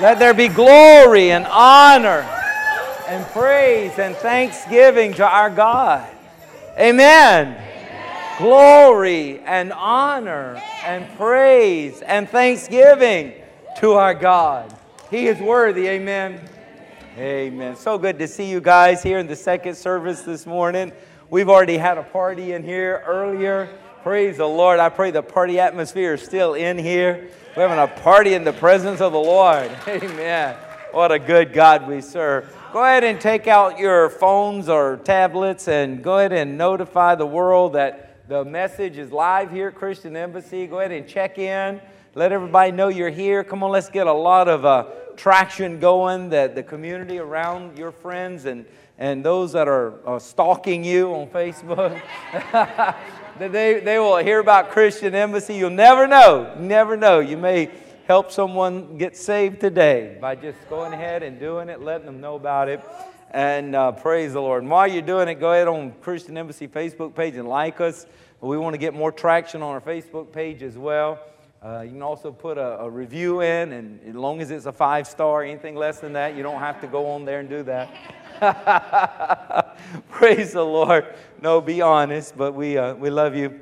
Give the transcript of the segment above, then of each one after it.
Let there be glory and honor and praise and thanksgiving to our God. Amen. Amen. Glory and honor and praise and thanksgiving to our God. He is worthy. Amen. Amen. So good to see you guys here in the second service this morning. We've already had a party in here earlier. Praise the Lord. I pray the party atmosphere is still in here. We're having a party in the presence of the Lord. Amen. What a good God we serve. Go ahead and take out your phones or tablets and go ahead and notify the world that the message is live here at Christian Embassy. Go ahead and check in. Let everybody know you're here. Come on, let's get a lot of uh, traction going that the community around your friends and, and those that are uh, stalking you on Facebook, they, they will hear about Christian Embassy. You'll never know. Never know. You may help someone get saved today by just going ahead and doing it, letting them know about it. And uh, praise the Lord. And while you're doing it, go ahead on Christian Embassy Facebook page and like us. We want to get more traction on our Facebook page as well. Uh, you can also put a, a, review in, and as long as it's a five star, anything less than that, you don't have to go on there and do that. Praise the Lord. No, be honest, but we, uh, we love you.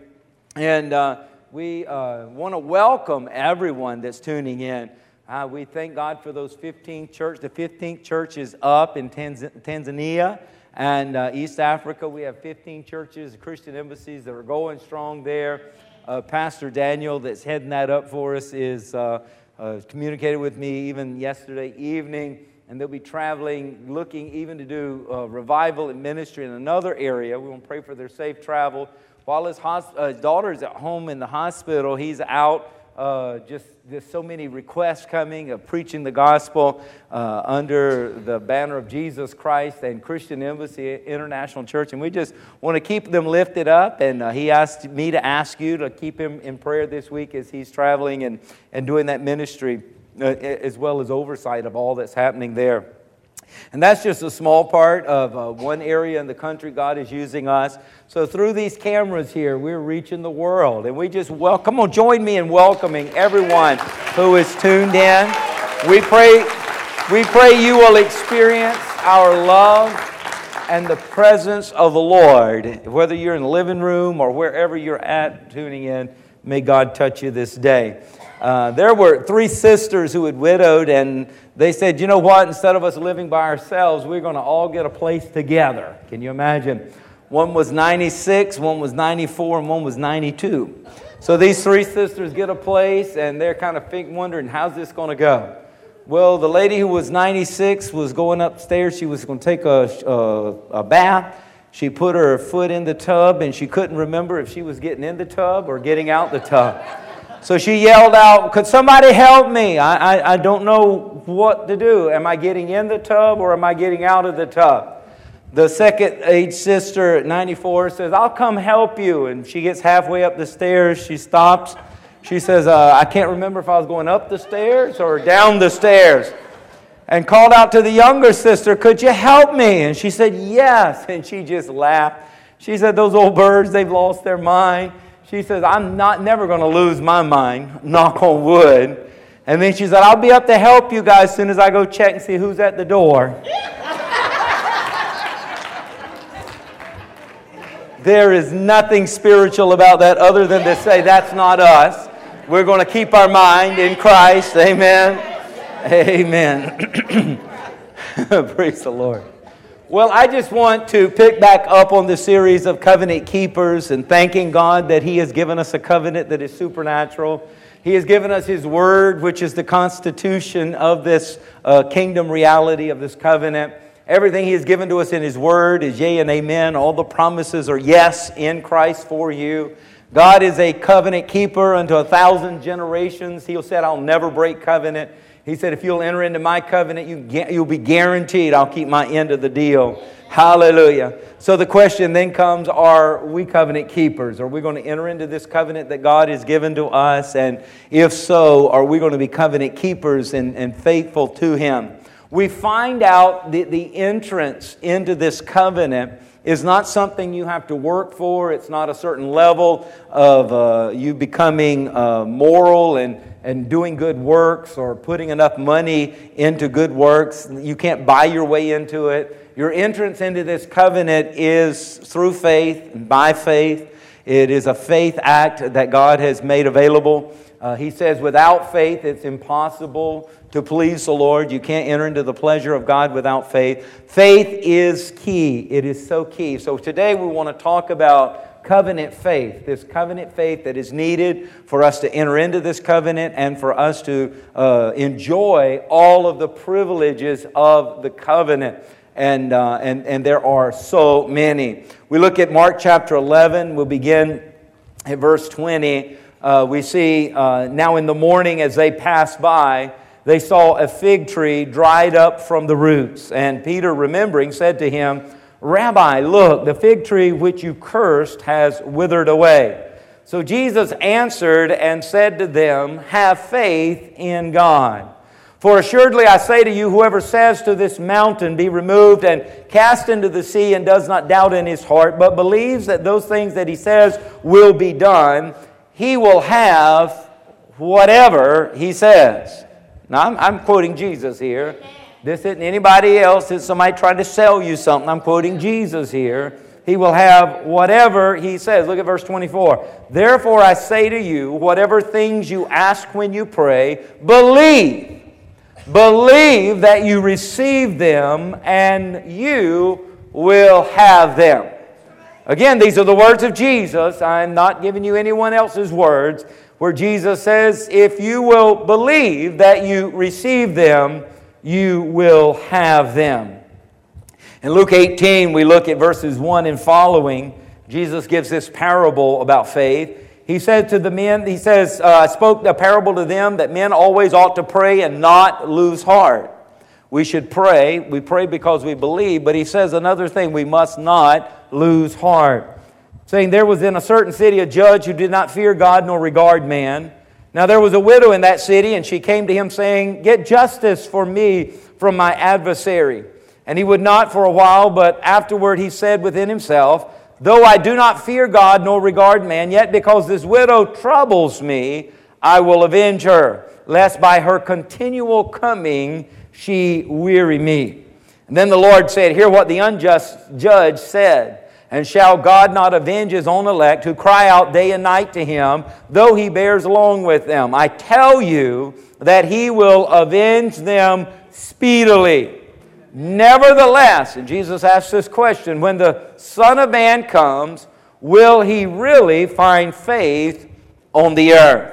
And uh, we uh, want to welcome everyone that's tuning in. Uh, we thank God for those 15 church. The 15th church is up in Tanz- Tanzania and uh, East Africa. We have 15 churches, Christian embassies that are going strong there. Uh, Pastor Daniel, that's heading that up for us, is communicated with me even yesterday evening, and they'll be traveling, looking even to do uh, revival and ministry in another area. We want to pray for their safe travel. While his, hosp- uh, his daughter's at home in the hospital, he's out uh, just there's so many requests coming of preaching the gospel uh, under the banner of Jesus Christ and Christian Embassy International Church, and we just want to keep them lifted up. And uh, he asked me to ask you to keep him in prayer this week as he's traveling and, and doing that ministry, as well as oversight of all that's happening there. And that's just a small part of uh, one area in the country God is using us. So through these cameras here, we're reaching the world. And we just well, come on, join me in welcoming everyone who is tuned in. We pray, we pray you will experience our love and the presence of the Lord. Whether you're in the living room or wherever you're at tuning in, may God touch you this day. Uh, there were three sisters who had widowed, and they said, You know what? Instead of us living by ourselves, we're going to all get a place together. Can you imagine? One was 96, one was 94, and one was 92. So these three sisters get a place, and they're kind of wondering, How's this going to go? Well, the lady who was 96 was going upstairs. She was going to take a, a, a bath. She put her foot in the tub, and she couldn't remember if she was getting in the tub or getting out the tub. So she yelled out, Could somebody help me? I, I, I don't know what to do. Am I getting in the tub or am I getting out of the tub? The second age sister at 94 says, I'll come help you. And she gets halfway up the stairs. She stops. She says, uh, I can't remember if I was going up the stairs or down the stairs. And called out to the younger sister, Could you help me? And she said, Yes. And she just laughed. She said, Those old birds, they've lost their mind. She says, I'm not never going to lose my mind, knock on wood. And then she said, I'll be up to help you guys as soon as I go check and see who's at the door. there is nothing spiritual about that other than to say that's not us. We're going to keep our mind in Christ. Amen. Amen. Praise the Lord. Well, I just want to pick back up on the series of covenant keepers and thanking God that He has given us a covenant that is supernatural. He has given us His Word, which is the constitution of this uh, kingdom reality of this covenant. Everything He has given to us in His Word is yea and amen. All the promises are yes in Christ for you. God is a covenant keeper unto a thousand generations. He'll say, I'll never break covenant. He said, if you'll enter into my covenant, you, you'll be guaranteed I'll keep my end of the deal. Hallelujah. So the question then comes Are we covenant keepers? Are we going to enter into this covenant that God has given to us? And if so, are we going to be covenant keepers and, and faithful to Him? We find out the, the entrance into this covenant is not something you have to work for. It's not a certain level of uh, you becoming uh, moral and, and doing good works or putting enough money into good works. You can't buy your way into it. Your entrance into this covenant is through faith and by faith. It is a faith act that God has made available. Uh, he says, without faith, it's impossible to please the Lord. You can't enter into the pleasure of God without faith. Faith is key. It is so key. So today we want to talk about covenant faith, this covenant faith that is needed for us to enter into this covenant and for us to uh, enjoy all of the privileges of the covenant. And, uh, and, and there are so many. We look at Mark chapter 11. We'll begin at verse 20. Uh, we see uh, now in the morning as they passed by, they saw a fig tree dried up from the roots. And Peter, remembering, said to him, Rabbi, look, the fig tree which you cursed has withered away. So Jesus answered and said to them, Have faith in God. For assuredly I say to you, whoever says to this mountain, Be removed and cast into the sea, and does not doubt in his heart, but believes that those things that he says will be done, he will have whatever he says. Now, I'm, I'm quoting Jesus here. This isn't anybody else. It's somebody trying to sell you something. I'm quoting Jesus here. He will have whatever he says. Look at verse 24. Therefore, I say to you, whatever things you ask when you pray, believe. Believe that you receive them and you will have them. Again, these are the words of Jesus. I'm not giving you anyone else's words where Jesus says, If you will believe that you receive them, you will have them. In Luke 18, we look at verses 1 and following. Jesus gives this parable about faith. He said to the men, He says, uh, I spoke a parable to them that men always ought to pray and not lose heart. We should pray. We pray because we believe, but he says another thing we must not lose heart saying, There was in a certain city a judge who did not fear God nor regard man. Now there was a widow in that city, and she came to him, saying, Get justice for me from my adversary. And he would not for a while, but afterward he said within himself, Though I do not fear God nor regard man, yet because this widow troubles me, I will avenge her, lest by her continual coming she weary me. And then the Lord said, Hear what the unjust judge said. And shall God not avenge his own elect who cry out day and night to him, though he bears along with them? I tell you that he will avenge them speedily. Nevertheless, and Jesus asked this question when the Son of Man comes, will he really find faith on the earth?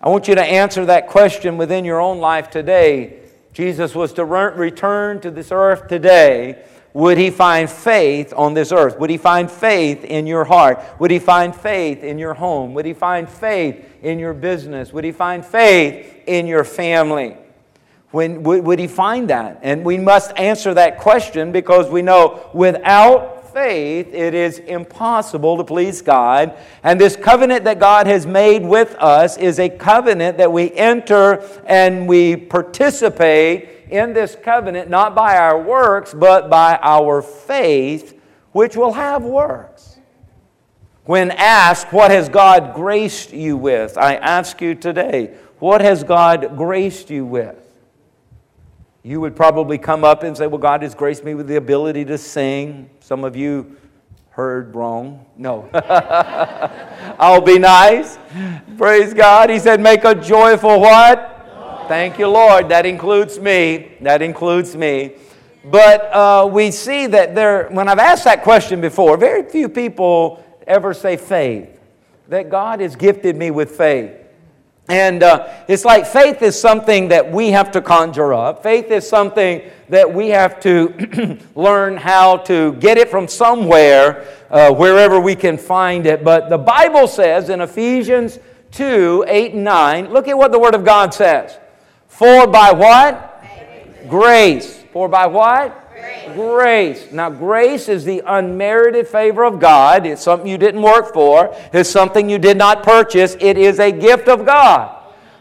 I want you to answer that question within your own life today. Jesus was to return to this earth today would he find faith on this earth? Would he find faith in your heart? Would he find faith in your home? Would he find faith in your business? Would he find faith in your family? When, would, would he find that? And we must answer that question because we know without faith it is impossible to please God. And this covenant that God has made with us is a covenant that we enter and we participate in this covenant not by our works, but by our faith, which will have works. When asked, What has God graced you with? I ask you today, What has God graced you with? You would probably come up and say, Well, God has graced me with the ability to sing. Some of you heard wrong. No. I'll be nice. Praise God. He said, Make a joyful what? Thank you, Lord. That includes me. That includes me. But uh, we see that there, when I've asked that question before, very few people ever say faith, that God has gifted me with faith. And uh, it's like faith is something that we have to conjure up. Faith is something that we have to learn how to get it from somewhere, uh, wherever we can find it. But the Bible says in Ephesians 2 8 and 9, look at what the Word of God says. For by what? Grace. For by what? Grace. grace. Now, grace is the unmerited favor of God. It's something you didn't work for, it's something you did not purchase. It is a gift of God.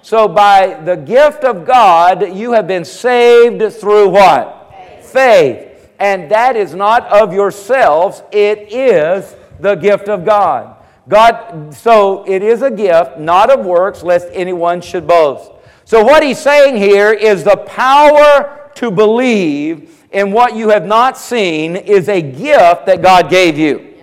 So, by the gift of God, you have been saved through what? Faith. Faith. and that is not of yourselves, it is the gift of God. God, so it is a gift, not of works, lest anyone should boast. So what he's saying here is the power to believe in what you have not seen is a gift that God gave you.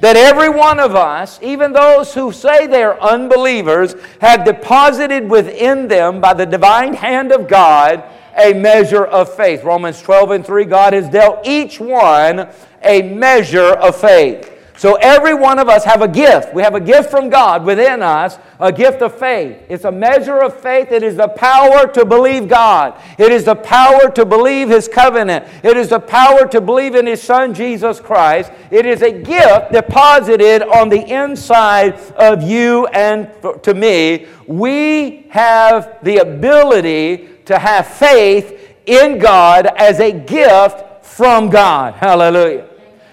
That every one of us, even those who say they are unbelievers, have deposited within them by the divine hand of God a measure of faith. Romans 12 and 3 God has dealt each one a measure of faith. So every one of us have a gift. We have a gift from God within us, a gift of faith. It's a measure of faith. It is the power to believe God. It is the power to believe His covenant. It is the power to believe in His Son Jesus Christ. It is a gift deposited on the inside of you and to me. We have the ability to have faith in God as a gift from God. Hallelujah.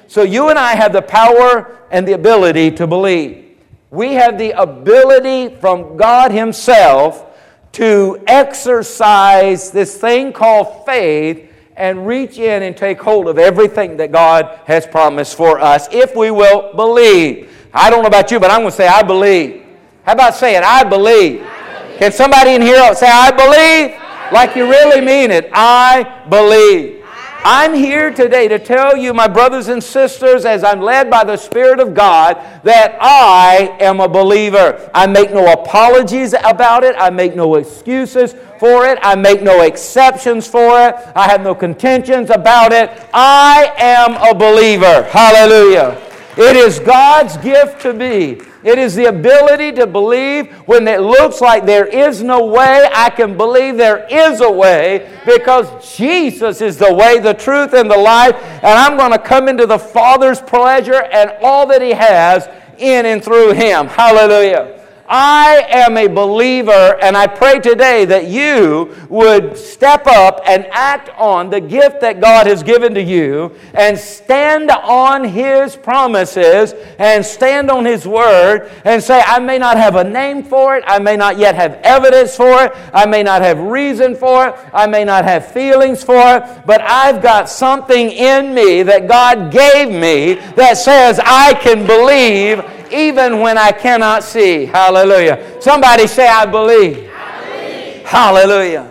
So you and I have the power and the ability to believe. We have the ability from God Himself to exercise this thing called faith and reach in and take hold of everything that God has promised for us if we will believe. I don't know about you, but I'm going to say, I believe. How about saying, I believe? I believe. Can somebody in here say, I believe? I like you really mean it. I believe. I'm here today to tell you, my brothers and sisters, as I'm led by the Spirit of God, that I am a believer. I make no apologies about it, I make no excuses for it, I make no exceptions for it, I have no contentions about it. I am a believer. Hallelujah. It is God's gift to me. It is the ability to believe when it looks like there is no way. I can believe there is a way because Jesus is the way, the truth, and the life. And I'm going to come into the Father's pleasure and all that He has in and through Him. Hallelujah. I am a believer, and I pray today that you would step up and act on the gift that God has given to you and stand on His promises and stand on His word and say, I may not have a name for it, I may not yet have evidence for it, I may not have reason for it, I may not have feelings for it, but I've got something in me that God gave me that says I can believe even when I cannot see. Hallelujah. Somebody say, I believe. I believe. Hallelujah.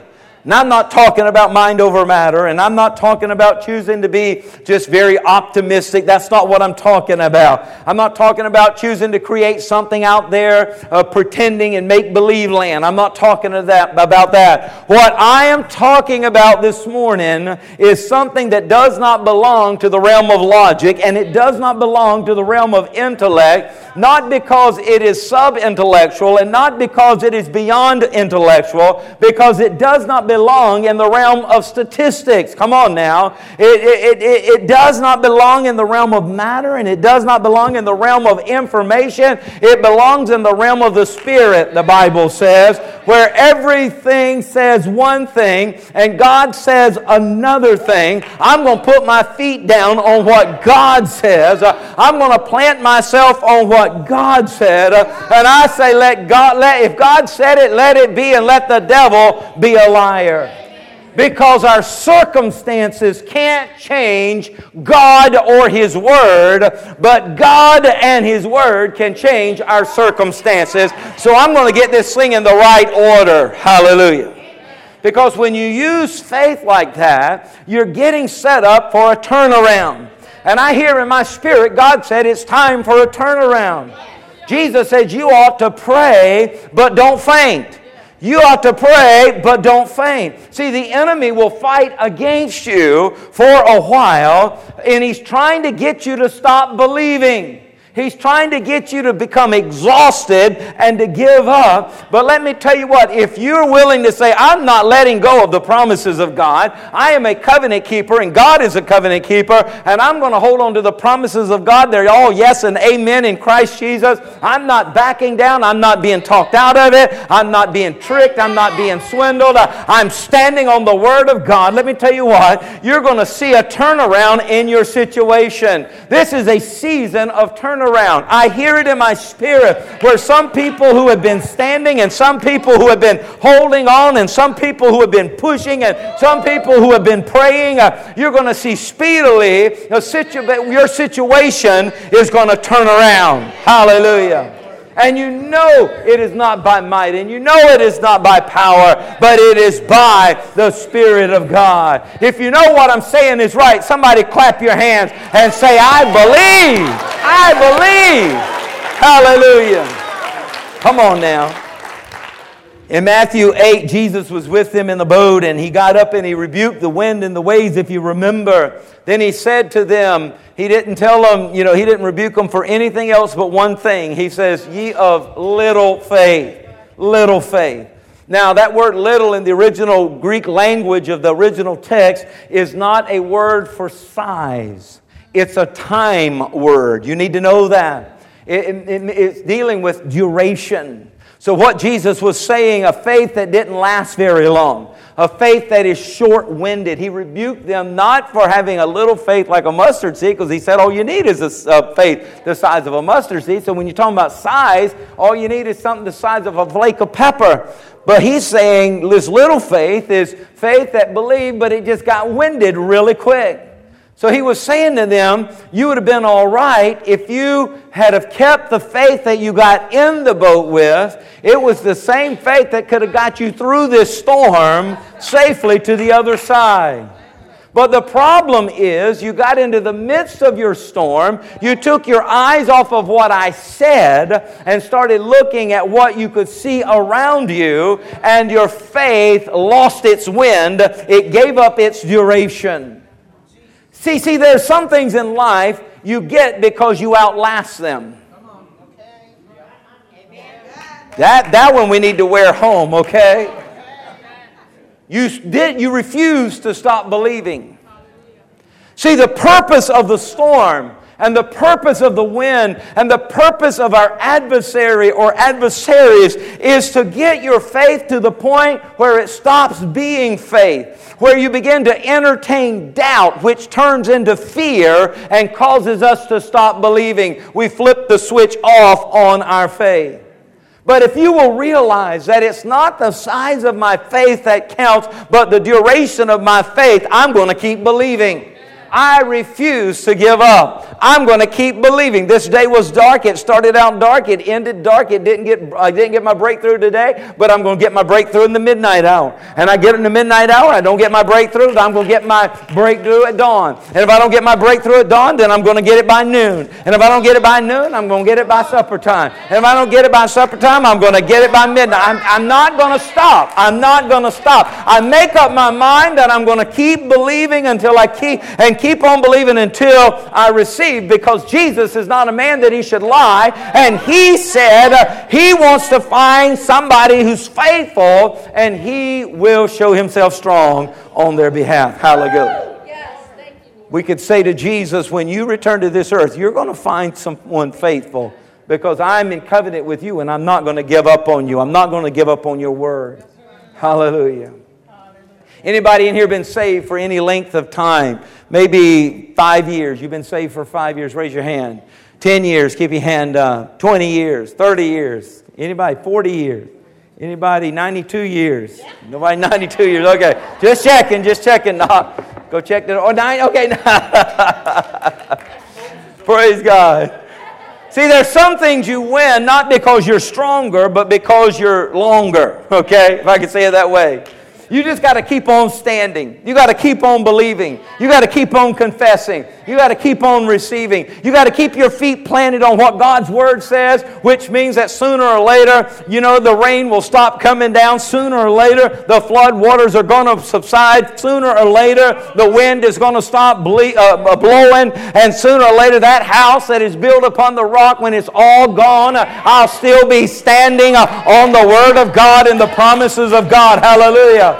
And I'm not talking about mind over matter, and I'm not talking about choosing to be just very optimistic. That's not what I'm talking about. I'm not talking about choosing to create something out there, uh, pretending and make believe land. I'm not talking that, about that. What I am talking about this morning is something that does not belong to the realm of logic, and it does not belong to the realm of intellect, not because it is sub intellectual, and not because it is beyond intellectual, because it does not belong belong in the realm of statistics. Come on now. It, it, it, it does not belong in the realm of matter and it does not belong in the realm of information. It belongs in the realm of the Spirit, the Bible says, where everything says one thing and God says another thing. I'm going to put my feet down on what God says. I'm going to plant myself on what God said. And I say, let God, let, if God said it, let it be, and let the devil be a liar. Because our circumstances can't change God or His Word, but God and His Word can change our circumstances. So I'm going to get this thing in the right order. Hallelujah. Because when you use faith like that, you're getting set up for a turnaround. And I hear in my spirit, God said it's time for a turnaround. Jesus said, You ought to pray, but don't faint. You ought to pray, but don't faint. See, the enemy will fight against you for a while, and he's trying to get you to stop believing. He's trying to get you to become exhausted and to give up. But let me tell you what, if you're willing to say, I'm not letting go of the promises of God, I am a covenant keeper and God is a covenant keeper, and I'm going to hold on to the promises of God. They're all yes and amen in Christ Jesus. I'm not backing down. I'm not being talked out of it. I'm not being tricked. I'm not being swindled. I'm standing on the Word of God. Let me tell you what, you're going to see a turnaround in your situation. This is a season of turnaround I hear it in my spirit where some people who have been standing and some people who have been holding on and some people who have been pushing and some people who have been praying, uh, you're going to see speedily situ- your situation is going to turn around. Hallelujah and you know it is not by might, and you know it is not by power, but it is by the Spirit of God. If you know what I'm saying is right, somebody clap your hands and say, I believe. I believe. Hallelujah. Come on now. In Matthew 8, Jesus was with them in the boat, and he got up and he rebuked the wind and the waves, if you remember. Then he said to them, He didn't tell them, you know, he didn't rebuke them for anything else but one thing. He says, Ye of little faith. Little faith. Now, that word little in the original Greek language of the original text is not a word for size, it's a time word. You need to know that. It, it, it's dealing with duration. So, what Jesus was saying, a faith that didn't last very long, a faith that is short winded. He rebuked them not for having a little faith like a mustard seed, because he said all you need is a, faith the size of a mustard seed. So, when you're talking about size, all you need is something the size of a flake of pepper. But he's saying this little faith is faith that believed, but it just got winded really quick. So he was saying to them, You would have been all right if you had have kept the faith that you got in the boat with. It was the same faith that could have got you through this storm safely to the other side. But the problem is, you got into the midst of your storm, you took your eyes off of what I said and started looking at what you could see around you, and your faith lost its wind. It gave up its duration. See, see, there's some things in life you get because you outlast them. That, that one we need to wear home, okay? You did you refuse to stop believing. See, the purpose of the storm and the purpose of the wind and the purpose of our adversary or adversaries is to get your faith to the point where it stops being faith, where you begin to entertain doubt, which turns into fear and causes us to stop believing. We flip the switch off on our faith. But if you will realize that it's not the size of my faith that counts, but the duration of my faith, I'm going to keep believing. I refuse to give up. I'm going to keep believing. This day was dark. It started out dark. It ended dark. It didn't get, I didn't get my breakthrough today, but I'm going to get my breakthrough in the midnight hour. And I get in the midnight hour. I don't get my breakthrough. I'm going to get my breakthrough at dawn. And if I don't get my breakthrough at dawn, then I'm going to get it by noon. And if I don't get it by noon, I'm going to get it by supper time. And if I don't get it by supper time, I'm going to get it by midnight. I'm, I'm not going to stop. I'm not going to stop. I make up my mind that I'm going to keep believing until I keep and keep on believing until I receive because Jesus is not a man that he should lie. And he said he wants to find somebody who's faithful and he will show himself strong on their behalf. Hallelujah. We could say to Jesus, when you return to this earth, you're going to find someone faithful because I'm in covenant with you and I'm not going to give up on you. I'm not going to give up on your word. Hallelujah. Anybody in here been saved for any length of time? Maybe five years. You've been saved for five years. Raise your hand. 10 years. Keep your hand up. 20 years. 30 years. Anybody? 40 years. Anybody? 92 years. Nobody? 92 years. Okay. Just checking. Just checking. Go check the. Oh, nine. Okay. Praise God. See, there's some things you win not because you're stronger, but because you're longer. Okay? If I could say it that way. You just got to keep on standing. You got to keep on believing. You got to keep on confessing. You got to keep on receiving. You got to keep your feet planted on what God's Word says, which means that sooner or later, you know, the rain will stop coming down. Sooner or later, the flood waters are going to subside. Sooner or later, the wind is going to stop ble- uh, blowing. And sooner or later, that house that is built upon the rock, when it's all gone, I'll still be standing on the Word of God and the promises of God. Hallelujah.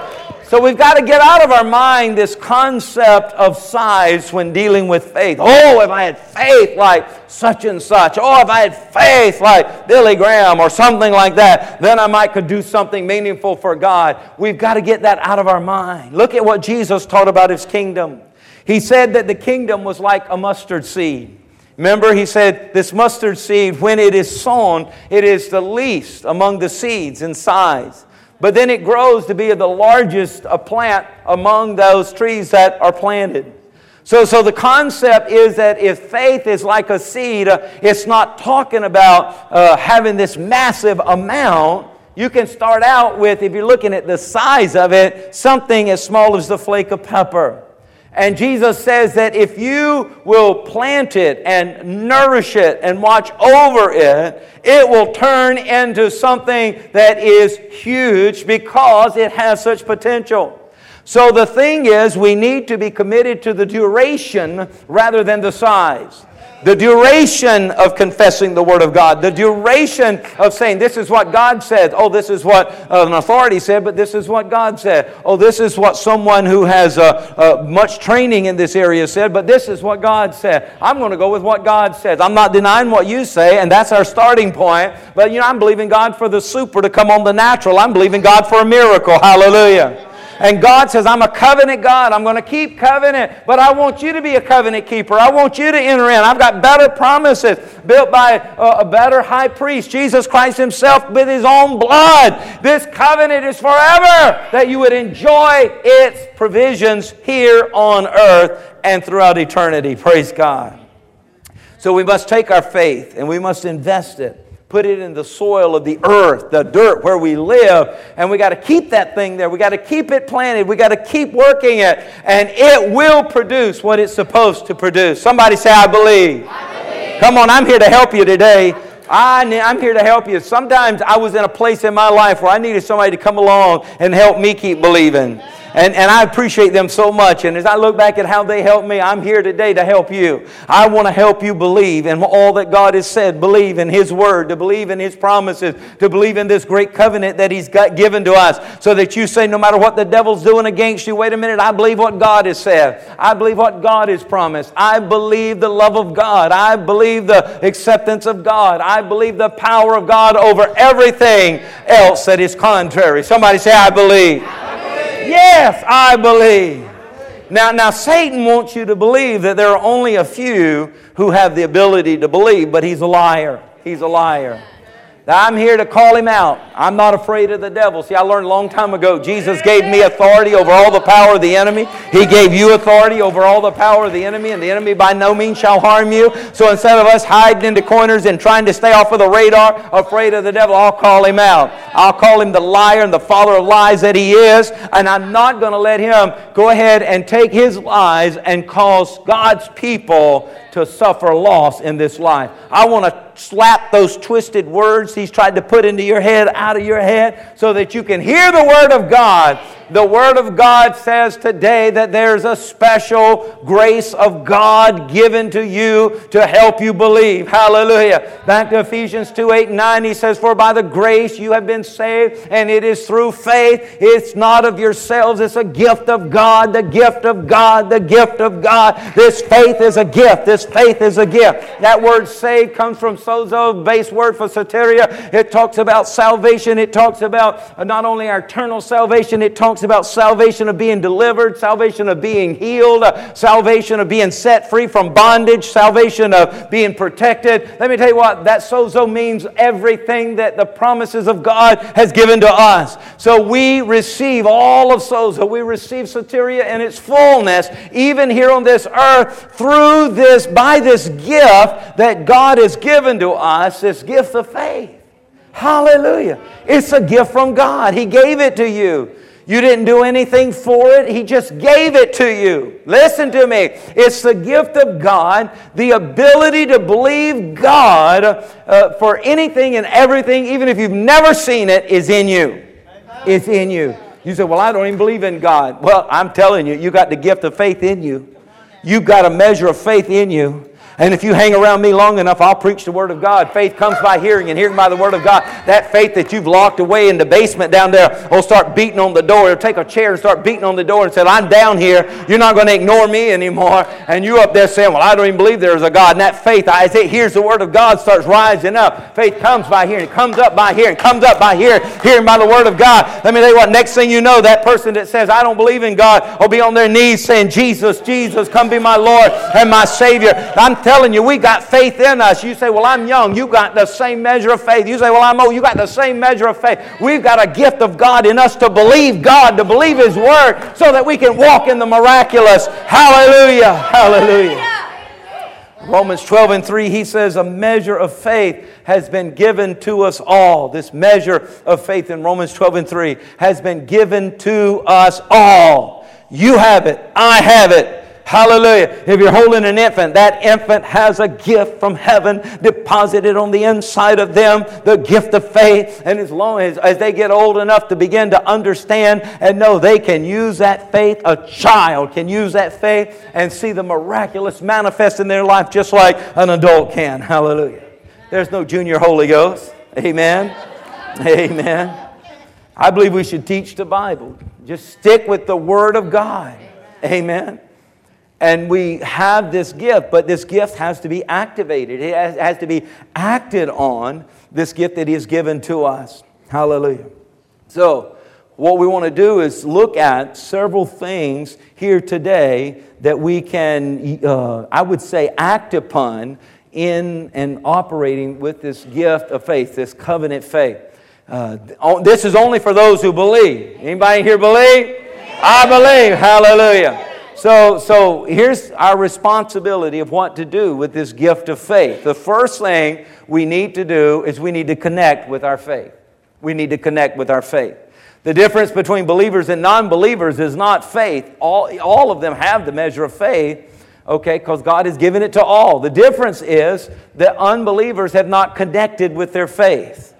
So we've got to get out of our mind this concept of size when dealing with faith. Oh, if I had faith like such and such. Oh, if I had faith like Billy Graham or something like that, then I might could do something meaningful for God. We've got to get that out of our mind. Look at what Jesus taught about his kingdom. He said that the kingdom was like a mustard seed. Remember, he said, This mustard seed, when it is sown, it is the least among the seeds in size. But then it grows to be the largest plant among those trees that are planted. So, so the concept is that if faith is like a seed, uh, it's not talking about uh, having this massive amount. You can start out with, if you're looking at the size of it, something as small as the flake of pepper. And Jesus says that if you will plant it and nourish it and watch over it, it will turn into something that is huge because it has such potential. So the thing is, we need to be committed to the duration rather than the size the duration of confessing the Word of God, the duration of saying, This is what God said. Oh, this is what an authority said, but this is what God said. Oh, this is what someone who has uh, uh, much training in this area said, but this is what God said. I'm going to go with what God says. I'm not denying what you say, and that's our starting point. But, you know, I'm believing God for the super to come on the natural. I'm believing God for a miracle. Hallelujah. And God says, I'm a covenant God. I'm going to keep covenant, but I want you to be a covenant keeper. I want you to enter in. I've got better promises built by a, better high priest, Jesus Christ Himself, with His own blood. This covenant is forever that you would enjoy its provisions here on earth and throughout eternity. Praise God. So we must take our faith and we must invest it put it in the soil of the earth, the dirt where we live, and we got to keep that thing there. We got to keep it planted. We got to keep working it, and it will produce what it's supposed to produce. Somebody say, I believe. I believe. Come on, I'm here to help you today. I, I'm here to help you. Sometimes I was in a place in my life where I needed somebody to come along and help me keep believing. And, and I appreciate them so much. And as I look back at how they helped me, I'm here today to help you. I want to help you believe in all that God has said, believe in His Word, to believe in His promises, to believe in this great covenant that He's got given to us, so that you say, no matter what the devil's doing against you, wait a minute, I believe what God has said. I believe what God has promised. I believe the love of God. I believe the acceptance of God. I believe the power of God over everything else that is contrary. Somebody say, I believe. Yes, I believe. Now, now, Satan wants you to believe that there are only a few who have the ability to believe, but he's a liar. He's a liar. I'm here to call him out. I'm not afraid of the devil. See, I learned a long time ago Jesus gave me authority over all the power of the enemy. He gave you authority over all the power of the enemy, and the enemy by no means shall harm you. So instead of us hiding into corners and trying to stay off of the radar, afraid of the devil, I'll call him out. I'll call him the liar and the father of lies that he is, and I'm not going to let him go ahead and take his lies and cause God's people to suffer loss in this life. I want to slap those twisted words he's tried to put into your head out of your head so that you can hear the Word of God the Word of God says today that there's a special grace of God given to you to help you believe. Hallelujah. Back to Ephesians 2 8 and 9, he says, For by the grace you have been saved, and it is through faith. It's not of yourselves, it's a gift of God, the gift of God, the gift of God. This faith is a gift. This faith is a gift. That word saved comes from sozo, base word for soteria. It talks about salvation, it talks about not only our eternal salvation, it talks about salvation of being delivered, salvation of being healed, uh, salvation of being set free from bondage, salvation of being protected. Let me tell you what, that sozo means everything that the promises of God has given to us. So we receive all of sozo. We receive soteria in its fullness, even here on this earth, through this, by this gift that God has given to us, this gift of faith. Hallelujah. It's a gift from God. He gave it to you. You didn't do anything for it, He just gave it to you. Listen to me. It's the gift of God, the ability to believe God uh, for anything and everything, even if you've never seen it, is in you. It's in you. You say, Well, I don't even believe in God. Well, I'm telling you, you got the gift of faith in you. You've got a measure of faith in you. And if you hang around me long enough, I'll preach the Word of God. Faith comes by hearing, and hearing by the Word of God. That faith that you've locked away in the basement down there will start beating on the door. It'll take a chair and start beating on the door and say, I'm down here. You're not going to ignore me anymore. And you up there saying, Well, I don't even believe there's a God. And that faith, as it hears the Word of God, starts rising up. Faith comes by hearing, it comes up by hearing, It comes up by hearing, hearing by the Word of God. Let me tell you what, next thing you know, that person that says, I don't believe in God, will be on their knees saying, Jesus, Jesus, come be my Lord and my Savior. I'm telling you, we got faith in us. You say, Well, I'm young. You got the same measure of faith. You say, Well, I'm old. You got the same measure of faith. We've got a gift of God in us to believe God, to believe His Word, so that we can walk in the miraculous. Hallelujah. Hallelujah. Romans 12 and 3, he says, A measure of faith has been given to us all. This measure of faith in Romans 12 and 3 has been given to us all. You have it. I have it. Hallelujah. If you're holding an infant, that infant has a gift from heaven deposited on the inside of them, the gift of faith. And as long as, as they get old enough to begin to understand and know they can use that faith, a child can use that faith and see the miraculous manifest in their life just like an adult can. Hallelujah. There's no junior Holy Ghost. Amen. Amen. I believe we should teach the Bible. Just stick with the Word of God. Amen. And we have this gift, but this gift has to be activated. It has, to be acted on, this gift that has given to us. Hallelujah. So, what we want to do is look at several things here today that we can, uh, I would say, act upon in and operating with this gift of faith, this covenant faith. Uh, this is only for those who believe. Anybody here believe? I believe. Hallelujah. So, so here's our responsibility of what to do with this gift of faith. The first thing we need to do is we need to connect with our faith. We need to connect with our faith. The difference between believers and non believers is not faith. All, all of them have the measure of faith, okay, because God has given it to all. The difference is that unbelievers have not connected with their faith.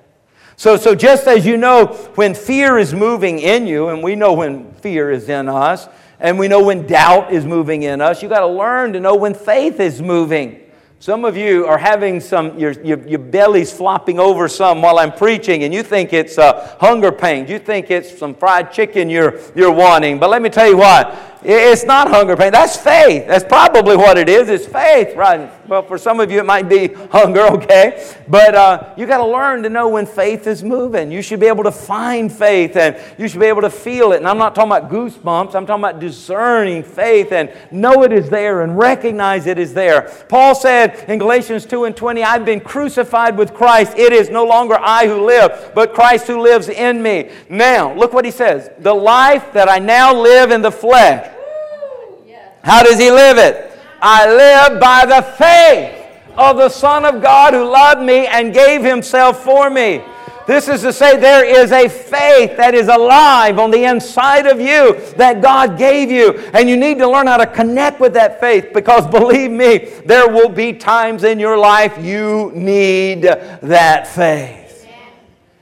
So, so just as you know when fear is moving in you, and we know when fear is in us, and we know when doubt is moving in us. You've got to learn to know when faith is moving. Some of you are having some, your, your, your belly's flopping over some while I'm preaching, and you think it's uh, hunger pains. You think it's some fried chicken you're, you're wanting. But let me tell you what, it's not hunger pain. That's faith. That's probably what it is. It's faith, right? Well, for some of you, it might be hunger, okay? But uh, you got to learn to know when faith is moving. You should be able to find faith and you should be able to feel it. And I'm not talking about goosebumps, I'm talking about discerning faith and know it is there and recognize it is there. Paul said in Galatians 2 and 20, I've been crucified with Christ. It is no longer I who live, but Christ who lives in me. Now, look what he says the life that I now live in the flesh. How does he live it? I live by the faith of the Son of God who loved me and gave himself for me. This is to say, there is a faith that is alive on the inside of you that God gave you. And you need to learn how to connect with that faith because believe me, there will be times in your life you need that faith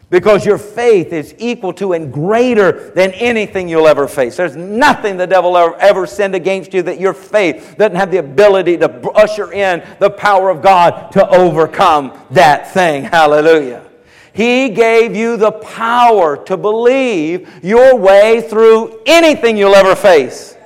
because your faith is equal to and greater than anything you'll ever face. There's nothing the devil ever, ever send against you that your faith doesn't have the ability to usher in the power of God to overcome that thing. Hallelujah. He gave you the power to believe your way through anything you'll ever face.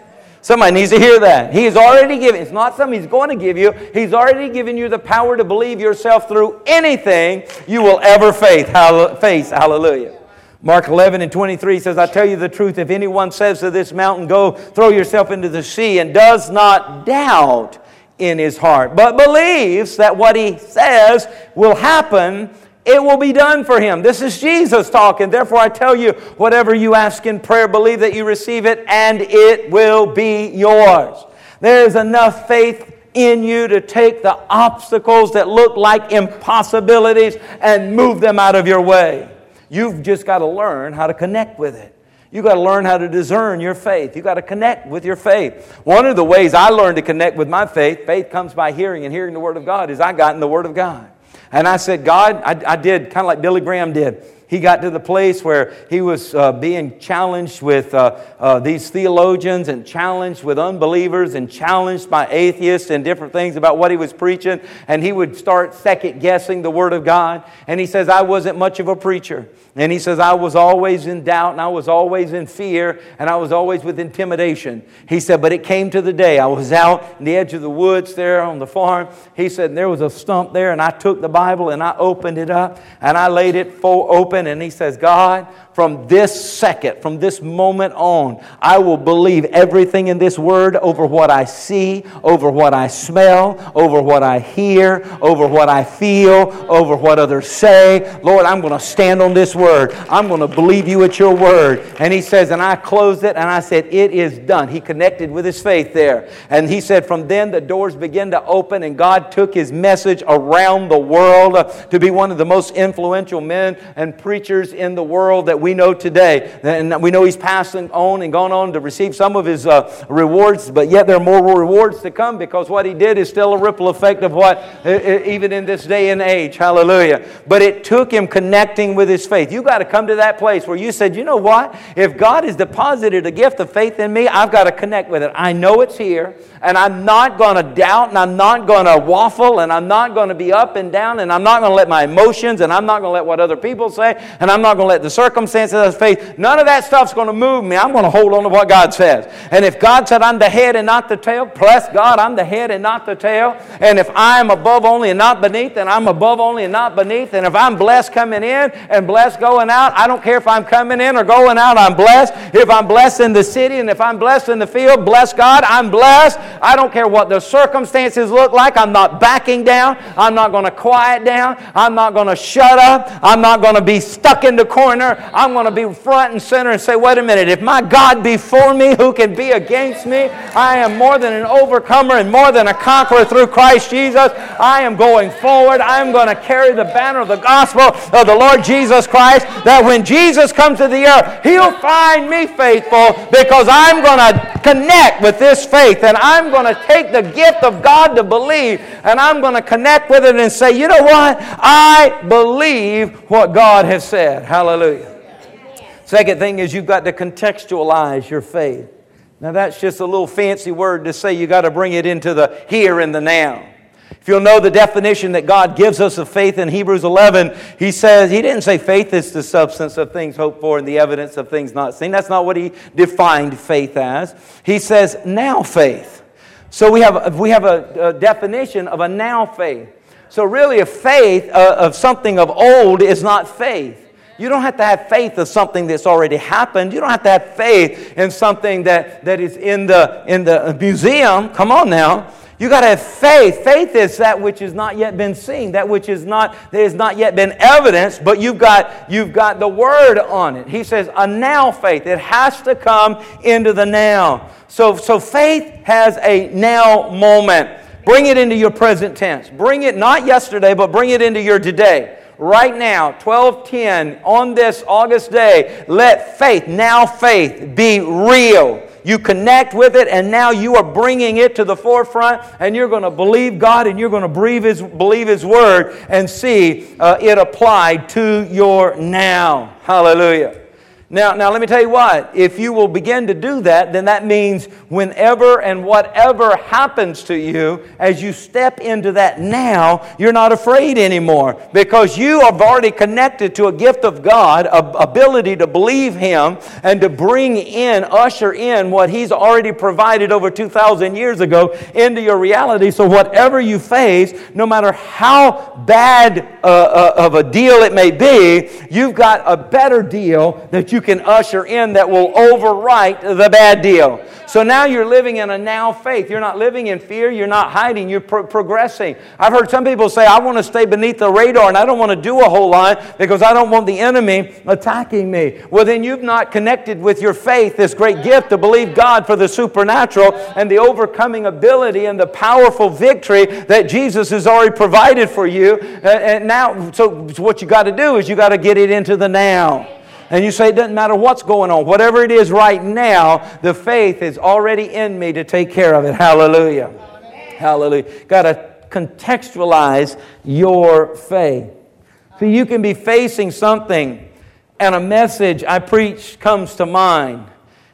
Somebody needs to hear that. He He's already given, it's not something He's going to give you. He's already given you the power to believe yourself through anything you will ever face. Hallelujah. Mark 11 and 23 says, I tell you the truth, if anyone says to this mountain, Go throw yourself into the sea, and does not doubt in his heart, but believes that what he says will happen, it will be done for him. This is Jesus talking. Therefore, I tell you, whatever you ask in prayer, believe that you receive it, and it will be yours. There is enough faith in you to take the obstacles that look like impossibilities and move them out of your way. You've just got to learn how to connect with it. You've got to learn how to discern your faith. You've got to connect with your faith. One of the ways I learned to connect with my faith, faith comes by hearing, and hearing the Word of God, is I got in the Word of God. And I said, God, I, I did kind of like Billy Graham did. He got to the place where he was uh, being challenged with uh, uh, these theologians and challenged with unbelievers and challenged by atheists and different things about what he was preaching. And he would start second guessing the Word of God. And he says, I wasn't much of a preacher. And he says, I was always in doubt and I was always in fear and I was always with intimidation. He said, but it came to the day I was out in the edge of the woods there on the farm. He said, there was a stump there and I took the Bible and I opened it up and I laid it full open open and he says, God, from this second, from this moment on, I will believe everything in this word over what I see, over what I smell, over what I hear, over what I feel, over what others say. Lord, I'm going to stand on this word. I'm going to believe you at your word. And he says, and I closed it and I said, It is done. He connected with his faith there. And he said, From then the doors began to open and God took his message around the world to be one of the most influential men and in the world that we know today. And we know he's passing on and gone on to receive some of his uh, rewards, but yet there are more rewards to come because what he did is still a ripple effect of what, even in this day and age. Hallelujah. But it took him connecting with his faith. You got to come to that place where you said, you know what? If God has deposited a gift of faith in me, I've got to connect with it. I know it's here, and I'm not going to doubt, and I'm not going to waffle, and I'm not going to be up and down, and I'm not going to let my emotions, and I'm not going to let what other people say, and I'm not going to let the circumstances of faith, none of that stuff's going to move me. I'm going to hold on to what God says. And if God said I'm the head and not the tail, bless God, I'm the head and not the tail. And if I'm above only and not beneath, then I'm above only and not beneath. And if I'm blessed coming in and blessed going out, I don't care if I'm coming in or going out, I'm blessed. If I'm blessed in the city and if I'm blessed in the field, bless God, I'm blessed. I don't care what the circumstances look like, I'm not backing down. I'm not going to quiet down. I'm not going to shut up. I'm not going to be stuck in the corner. I'm going to be front and center and say, wait a minute, if my God be for me, who can be against me? I am more than an overcomer and more than a conqueror through Christ Jesus. I am going forward. I'm going to carry the banner of the gospel of the Lord Jesus Christ. That when Jesus comes to the earth, he'll find me faithful because I'm going to connect with this faith and I'm going to take the gift of God to believe and I'm going to connect with it and say, you know what? I believe what God has said. Hallelujah. Second thing is you've got to contextualize your faith. Now, that's just a little fancy word to say you got to bring it into the here and the now. If you'll know the definition that God gives us of faith in Hebrews 11, he says, he didn't say faith is the substance of things hoped for and the evidence of things not seen. That's not what he defined faith as. He says now faith. So we have, we have a, a definition of a now faith. So really a faith uh, of something of old is not faith. You don't have to have faith of something that's already happened. You don't have to have faith in something that, that is in the, in the museum. Come on now. You got to have faith. Faith is that which has not yet been seen, that which is not that has not yet been evidenced, but you've got you've got the word on it. He says a now faith. It has to come into the now. So so faith has a now moment. Bring it into your present tense. Bring it not yesterday, but bring it into your today right now, 1210, on this August day, let faith, now faith, be real. You connect with it, and now you are bringing it to the forefront, and you're going to believe God and you're going to believe His, believe his Word and see uh, it applied to your now. Hallelujah. Now, now, let me tell you what. If you will begin to do that, then that means whenever and whatever happens to you, as you step into that now, you're not afraid anymore because you have already connected to a gift of God, ability to believe Him and to bring in, usher in what He's already provided over 2,000 years ago into your reality. So, whatever you face, no matter how bad uh, uh, of a deal it may be, you've got a better deal that you you can usher in that will overwrite the bad deal. So now you're living in a now faith. You're not living in fear. You're not hiding. You're pro- progressing. I've heard some people say, I want to stay beneath the radar and I don't want to do a whole lot because I don't want the enemy attacking me. Well, then you've not connected with your faith, this great gift to believe God for the supernatural and the overcoming ability and the powerful victory that Jesus has already provided for you. Uh, and now, so what you got to do is you got to get it into the now and you say it doesn't matter what's going on, whatever it is right now, the faith is already in me to take care of it. Hallelujah. Hallelujah. Got to contextualize your faith. So you can be facing something and a message I preach comes to mind.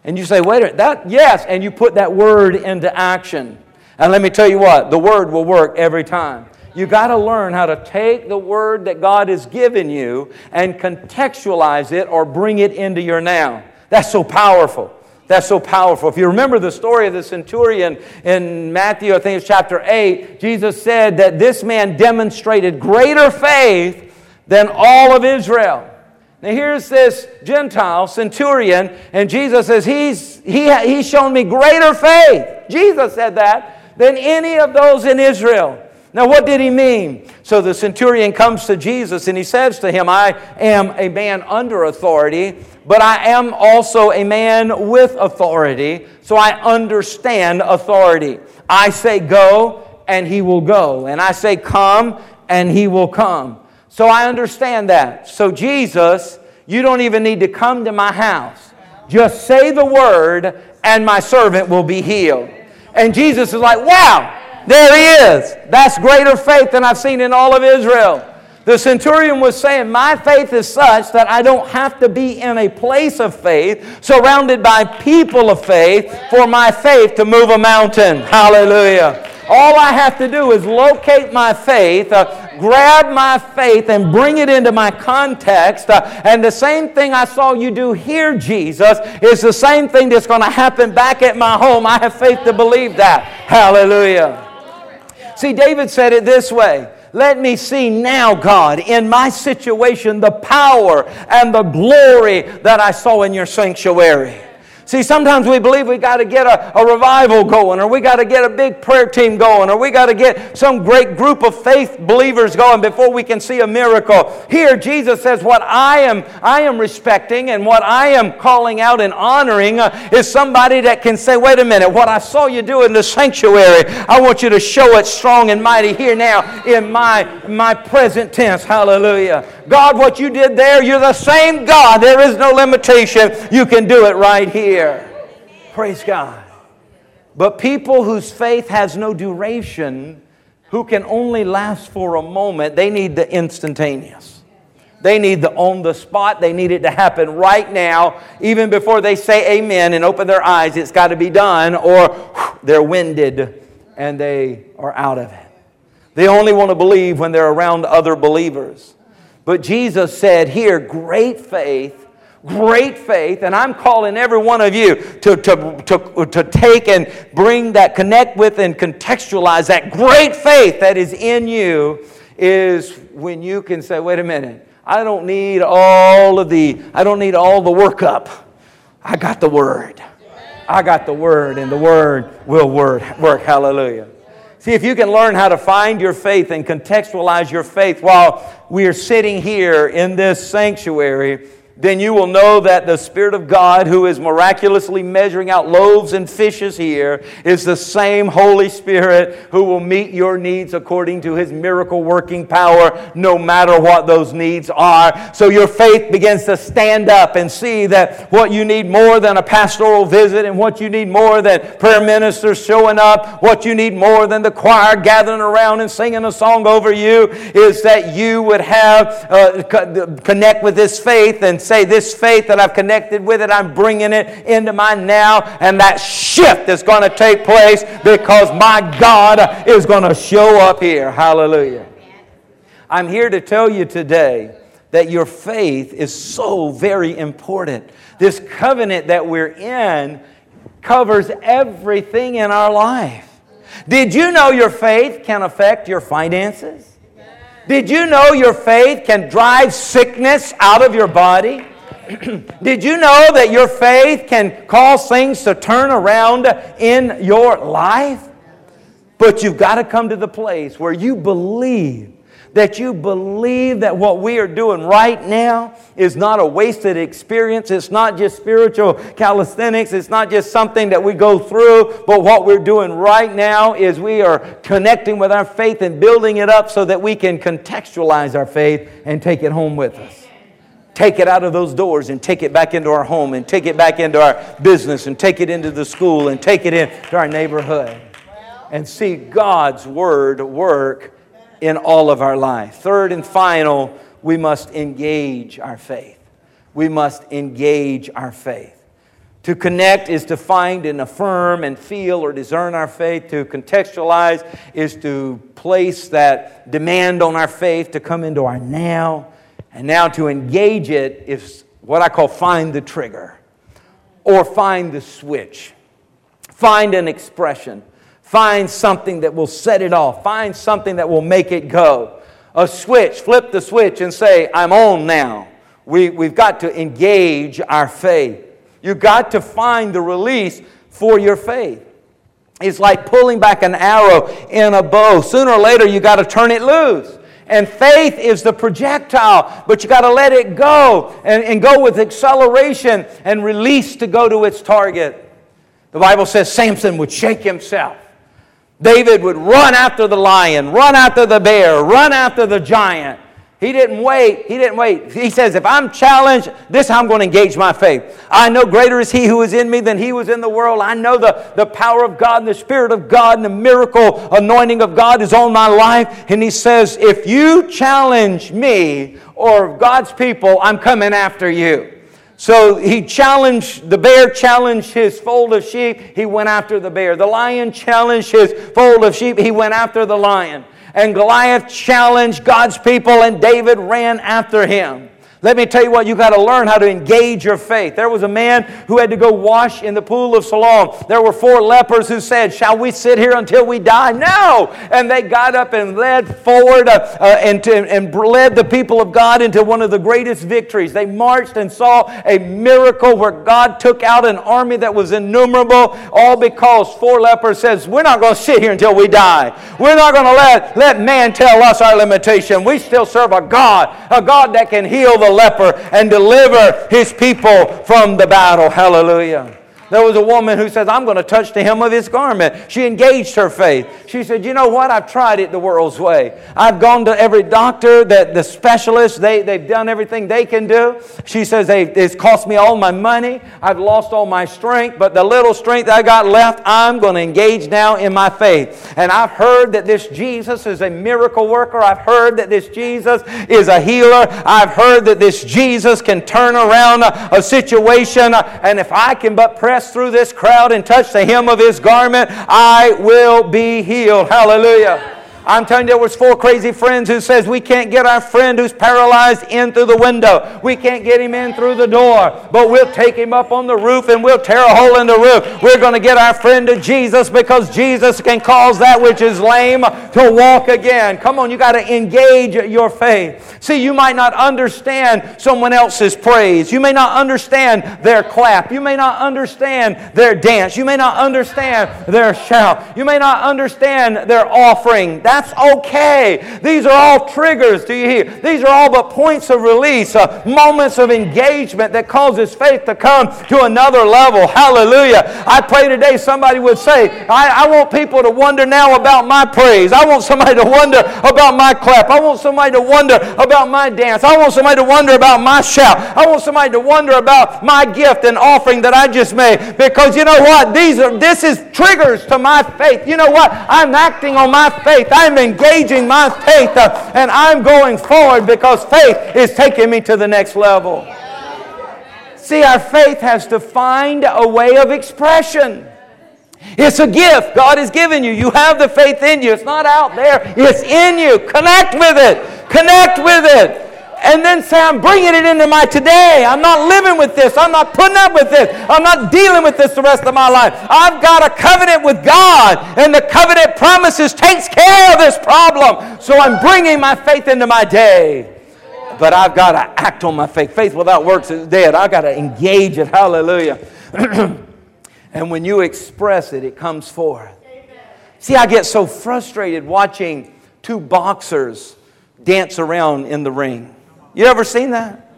And you say, wait a minute, that, yes, and you put that word into action. And let me tell you what, the word will work every time. You got to learn how to take the word that God has given you and contextualize it or bring it into your now. That's so powerful. That's so powerful. If you remember the story of the centurion in Matthew, I think it's chapter 8, Jesus said that this man demonstrated greater faith than all of Israel. Now here's this Gentile centurion, and Jesus says, he's, he, he's shown me greater faith. Jesus said that than any of those in Israel. Now, what did he mean? So the centurion comes to Jesus and he says to him, I am a man under authority, but I am also a man with authority, so I understand authority. I say go, and he will go. And I say come, and he will come. So I understand that. So, Jesus, you don't even need to come to my house. Just say the word, and my servant will be healed. And Jesus is like, wow, there he is. That's greater faith than I've seen in all of Israel. The centurion was saying, My faith is such that I don't have to be in a place of faith, surrounded by people of faith, for my faith to move a mountain. Hallelujah. All I have to do is locate my faith, uh, grab my faith, and bring it into my context. Uh, and the same thing I saw you do here, Jesus, is the same thing that's going to happen back at my home. I have faith to believe that. Hallelujah. See, David said it this way. Let me see now, God, in my situation, the power and the glory that I saw in your sanctuary. See, sometimes we believe we got to get a, a revival going, or we got to get a big prayer team going, or we got to get some great group of faith believers going before we can see a miracle. Here, Jesus says, What I am, I am respecting and what I am calling out and honoring uh, is somebody that can say, Wait a minute, what I saw you do in the sanctuary, I want you to show it strong and mighty here now in my, my present tense. Hallelujah. God, what you did there, you're the same God. There is no limitation. You can do it right here here. Praise God. But people whose faith has no duration, who can only last for a moment, they need the instantaneous. They need the on the spot. They need it to happen right now, even before they say amen and open their eyes. It's got to be done, or whew, they're winded and they are out of it. They only want to believe when they're around other believers. But Jesus said here, great faith great faith, and I'm calling every one of you to, to, to, to take and bring that, connect with and contextualize that great faith that is in you, is when you can say, wait a minute, I don't need all of the, I don't need all the workup. I got the word. I got the word, and the word will word, work. Hallelujah. See, if you can learn how to find your faith and contextualize your faith while we are sitting here in this sanctuary, then you will know that the Spirit of God, who is miraculously measuring out loaves and fishes here, is the same Holy Spirit who will meet your needs according to His miracle working power, no matter what those needs are. So your faith begins to stand up and see that what you need more than a pastoral visit and what you need more than prayer ministers showing up, what you need more than the choir gathering around and singing a song over you, is that you would have uh, connect with this faith and say, This faith that I've connected with it, I'm bringing it into my now. And that shift is going to take place because my God is going to show up here. Hallelujah. I'm here to tell you today that your faith is so very important. This covenant that we're in covers everything in our life. Did you know your faith can affect your finances? Did you know your faith can drive sickness out of your body? Did you know that your faith can cause things to turn around in your life? But you've got to come to the place where you believe that you believe that what we are doing right now is not a wasted experience. It's not just spiritual calisthenics. It's not just something that we go through, but what we're doing right now is we are connecting with our faith and building it up so that we can contextualize our faith and take it home with us take it out of those doors and take it back into our home and take it back into our business and take it into the school and take it into our neighborhood and see God's word work in all of our life. Third and final, we must engage our faith. We must engage our faith. To connect is to find and affirm and feel or discern our faith. To contextualize is to place that demand on our faith to come into our now. And now to engage it is what I call find the trigger or find the switch. Find an expression. Find something that will set it off. Find something that will make it go. A switch, flip the switch and say, I'm on now. we, we've got to engage our faith. You've got to find the release for your faith. It's like pulling back an arrow in a bow. Sooner or later, you got to turn it loose. And faith is the projectile, but you got to let it go and, and go with acceleration and release to go to its target. The Bible says Samson would shake himself. David would run after the lion, run after the bear, run after the giant. He didn't wait. He didn't wait. He says, if I'm challenged, this I'm going to engage my faith. I know greater is he who is in me than he was in the world. I know the, the power of God and the Spirit of God and the miracle anointing of God is on my life. And he says, if you challenge me or God's people, I'm coming after you. So he challenged, the bear challenged his fold of sheep, he went after the bear. The lion challenged his fold of sheep, he went after the lion and Goliath challenged God's people, and David ran after him. Let me tell you what, you got to learn how to engage your faith. There was a man who had to go wash in the pool of Siloam. There were four lepers who said, Shall we sit here until we die? No! And they got up and led forward uh, uh, and, to, and led the people of God into one of the greatest victories. They marched and saw a miracle where God took out an army that was innumerable, all because four lepers says, We're not going to sit here until we die. We're not going to let, let man tell us our limitation. We still serve a God, a God that can heal the the leper and deliver his people from the battle. Hallelujah. There was a woman who says, I'm going to touch the hem of his garment. She engaged her faith. She said, You know what? I've tried it the world's way. I've gone to every doctor, that the specialists, they, they've done everything they can do. She says, It's cost me all my money. I've lost all my strength, but the little strength I got left, I'm going to engage now in my faith. And I've heard that this Jesus is a miracle worker. I've heard that this Jesus is a healer. I've heard that this Jesus can turn around a, a situation. And if I can but pray press through this crowd and touch the hem of his garment, I will be healed. Hallelujah. I'm telling you, there was four crazy friends who says we can't get our friend who's paralyzed in through the window. We can't get him in through the door, but we'll take him up on the roof and we'll tear a hole in the roof. We're going to get our friend to Jesus because Jesus can cause that which is lame to walk again. Come on, you got to engage your faith. See, you might not understand someone else's praise. You may not understand their clap. You may not understand their dance. You may not understand their shout. You may not understand their offering. That that's okay. These are all triggers, do you hear? These are all but points of release, uh, moments of engagement that causes faith to come to another level. Hallelujah. I pray today somebody would say, I, I want people to wonder now about my praise. I want somebody to wonder about my clap. I want somebody to wonder about my dance. I want somebody to wonder about my shout. I want somebody to wonder about my gift and offering that I just made. Because you know what? These are this is triggers to my faith. You know what? I'm acting on my faith. I I'm engaging my faith uh, and I'm going forward because faith is taking me to the next level. See, our faith has to find a way of expression. It's a gift God has given you. You have the faith in you. It's not out there, it's in you. Connect with it. Connect with it and then say, I'm bringing it into my today. I'm not living with this. I'm not putting up with this. I'm not dealing with this the rest of my life. I've got a covenant with God, and the covenant promises takes care of this problem. So I'm bringing my faith into my day. But I've got to act on my faith. Faith without works is dead. I've got to engage it. Hallelujah. and when you express it, it comes forth. See, I get so frustrated watching two boxers dance around in the ring. You ever seen that?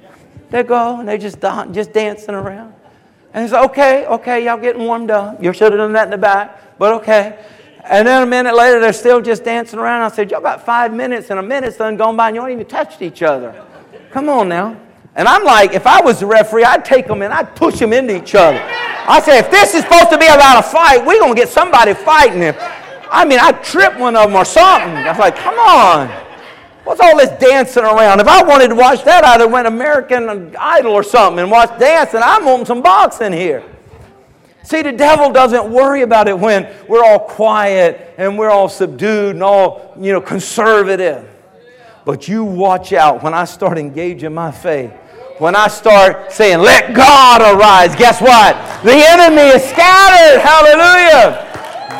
They go and they just just dancing around. And it's okay, okay, y'all getting warmed up. You should have done that in the back, but okay. And then a minute later, they're still just dancing around. I said, Y'all got five minutes, and a minute's done gone by, and you ain't even touched each other. Come on now. And I'm like, if I was the referee, I'd take them and I'd push them into each other. I said, if this is supposed to be about a fight, we're going to get somebody fighting. If, I mean, I'd trip one of them or something. I was like, come on. What's all this dancing around? If I wanted to watch that, I'd have went American Idol or something and watched dancing. I'm wanting some boxing here. See, the devil doesn't worry about it when we're all quiet and we're all subdued and all, you know, conservative. But you watch out when I start engaging my faith. When I start saying, let God arise, guess what? The enemy is scattered. Hallelujah.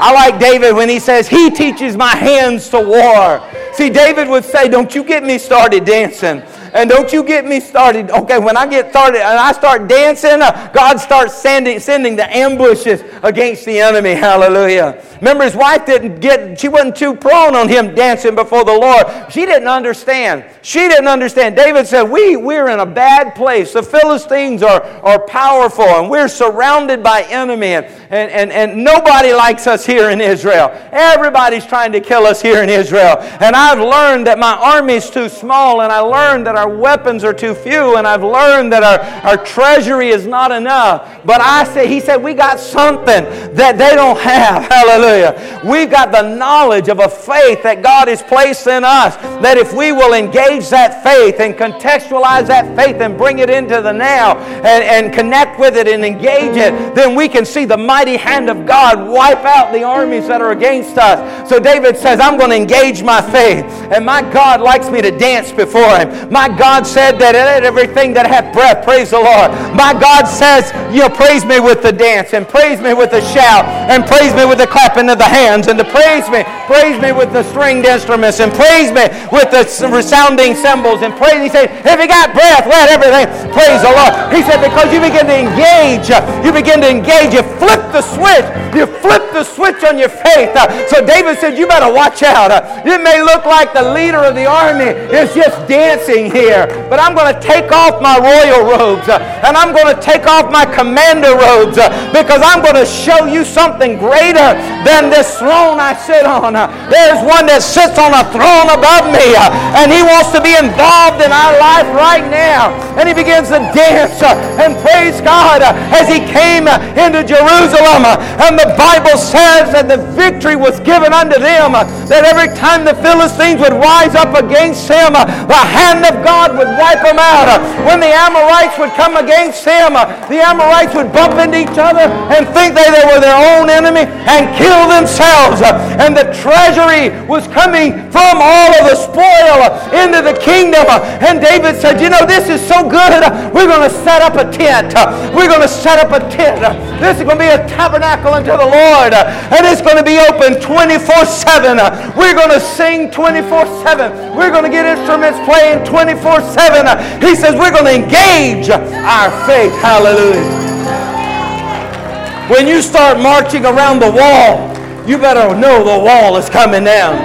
I like David when he says, He teaches my hands to war. See, David would say, Don't you get me started dancing. And don't you get me started. Okay, when I get started and I start dancing, uh, God starts sending, sending the ambushes against the enemy. Hallelujah. Remember, his wife didn't get, she wasn't too prone on him dancing before the Lord. She didn't understand. She didn't understand. David said, we, We're in a bad place. The Philistines are, are powerful and we're surrounded by enemy, and, and, and, and nobody likes us here in Israel. Everybody's trying to kill us here in Israel. And I've learned that my army's too small, and I learned that our weapons are too few, and I've learned that our, our treasury is not enough. But I said, he said, we got something that they don't have. Hallelujah. We've got the knowledge of a faith that God has placed in us, that if we will engage that faith and contextualize that faith and bring it into the now and, and connect with it and engage it, then we can see the mighty hand of God wipe out the armies that are against us. So David says, I'm going to engage my faith. And my God likes me to dance before him. My God said that everything that hath breath, praise the Lord. My God says, you know, praise me with the dance and praise me with the shout and praise me with the clapping of the hands and to praise me, praise me with the stringed instruments and praise me with the resounding cymbals and praise. He said, if you got breath, let everything praise the Lord. He said, because you begin to engage, you begin to engage, you flip the switch, you flip the switch on your faith. Uh, so David said, you better watch out. Uh, it may look like the leader of the army is just dancing here, but I'm going to take off my royal robes uh, and I'm going to take off my commander robes because I'm going to show you something greater than this throne I sit on. There's one that sits on a throne above me and he wants to be involved in our life right now. And he begins to dance and praise God as he came into Jerusalem. And the Bible says that the victory was given unto them, that every time the Philistines would rise up against him, the hand of God would wipe them out. When the Amorites would come against him, the Amorites would bump into each other and think they, they were their own enemy and kill themselves. Uh, and the treasury was coming from all of the spoil into the kingdom. And David said, You know, this is so good. We're going to set up a tent. We're going to set up a tent. This is going to be a tabernacle unto the Lord. And it's going to be open 24 7. We're going to sing 24 7. We're going to get instruments playing 24 7. He says, We're going to engage our faith. Hallelujah. When you start marching around the wall, you better know the wall is coming down.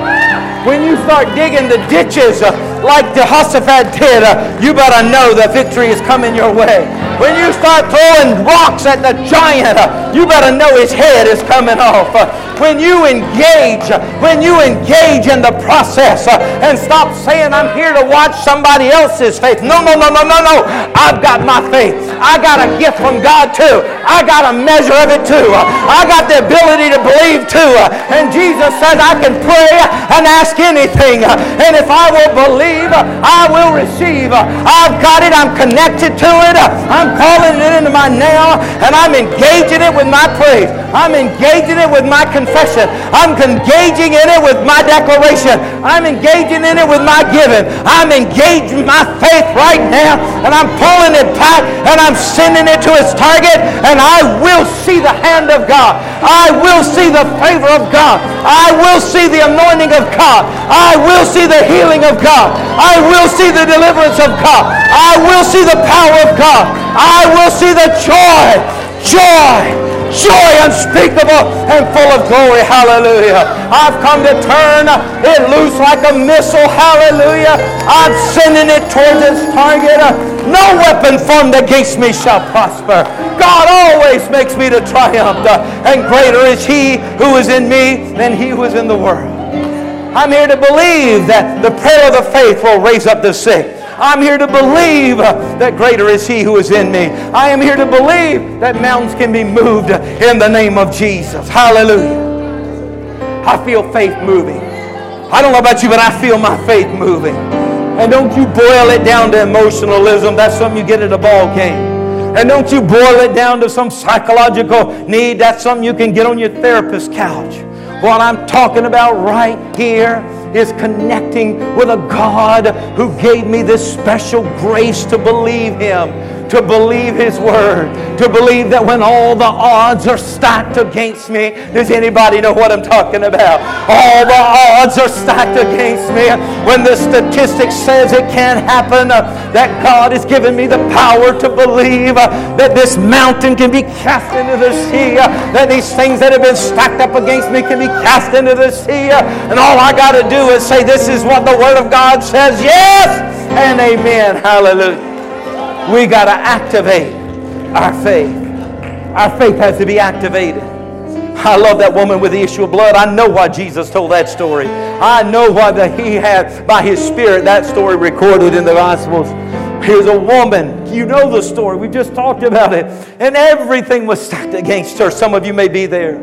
When you start digging the ditches like Jehoshaphat did, uh, you better know the victory is coming your way. When you start throwing rocks at the giant, uh, you better know his head is coming off. Uh, when you engage, when you engage in the process and stop saying, I'm here to watch somebody else's faith. No, no, no, no, no, no. I've got my faith. I got a gift from God too. I got a measure of it too. I got the ability to believe too. And Jesus says I can pray and ask anything. And if I will believe, I will receive. I've got it. I'm connected to it. I'm calling it into my now, and I'm engaging it with my praise. I'm engaging it with my confession. I'm engaging in it with my declaration. I'm engaging in it with my giving. I'm engaging my faith right now, and I'm pulling it back, and I'm sending it to its target, and I will see the hand of God. I will see the favor of God. I will see the anointing of God. I will see the healing of God. I will see the deliverance of God. I will see the power of God. I will see the joy, joy, joy unspeakable and full of glory. Hallelujah. I've come to turn it loose like a missile. Hallelujah. I'm sending it towards its target. No weapon formed against me shall prosper. God always makes me to triumph. And greater is he who is in me than he who is in the world. I'm here to believe that the prayer of the faith will raise up the sick. I'm here to believe that greater is He who is in me. I am here to believe that mountains can be moved in the name of Jesus. Hallelujah. I feel faith moving. I don't know about you, but I feel my faith moving. And don't you boil it down to emotionalism. That's something you get at a ball game. And don't you boil it down to some psychological need. That's something you can get on your therapist's couch. What I'm talking about right here is connecting with a God who gave me this special grace to believe Him to believe His Word, to believe that when all the odds are stacked against me, does anybody know what I'm talking about? All the odds are stacked against me. When the statistics says it can't happen, uh, that God has given me the power to believe uh, that this mountain can be cast into the sea, uh, that these things that have been stacked up against me can be cast into the sea. And all I got to do is say, This is what the Word of God says. Yes and amen. Hallelujah. We got to activate our faith. Our faith has to be activated. I love that woman with the issue of blood. I know why Jesus told that story. I know why the, he had, by his Spirit, that story recorded in the Gospels. Here's a woman. You know the story. We just talked about it. And everything was stacked against her. Some of you may be there.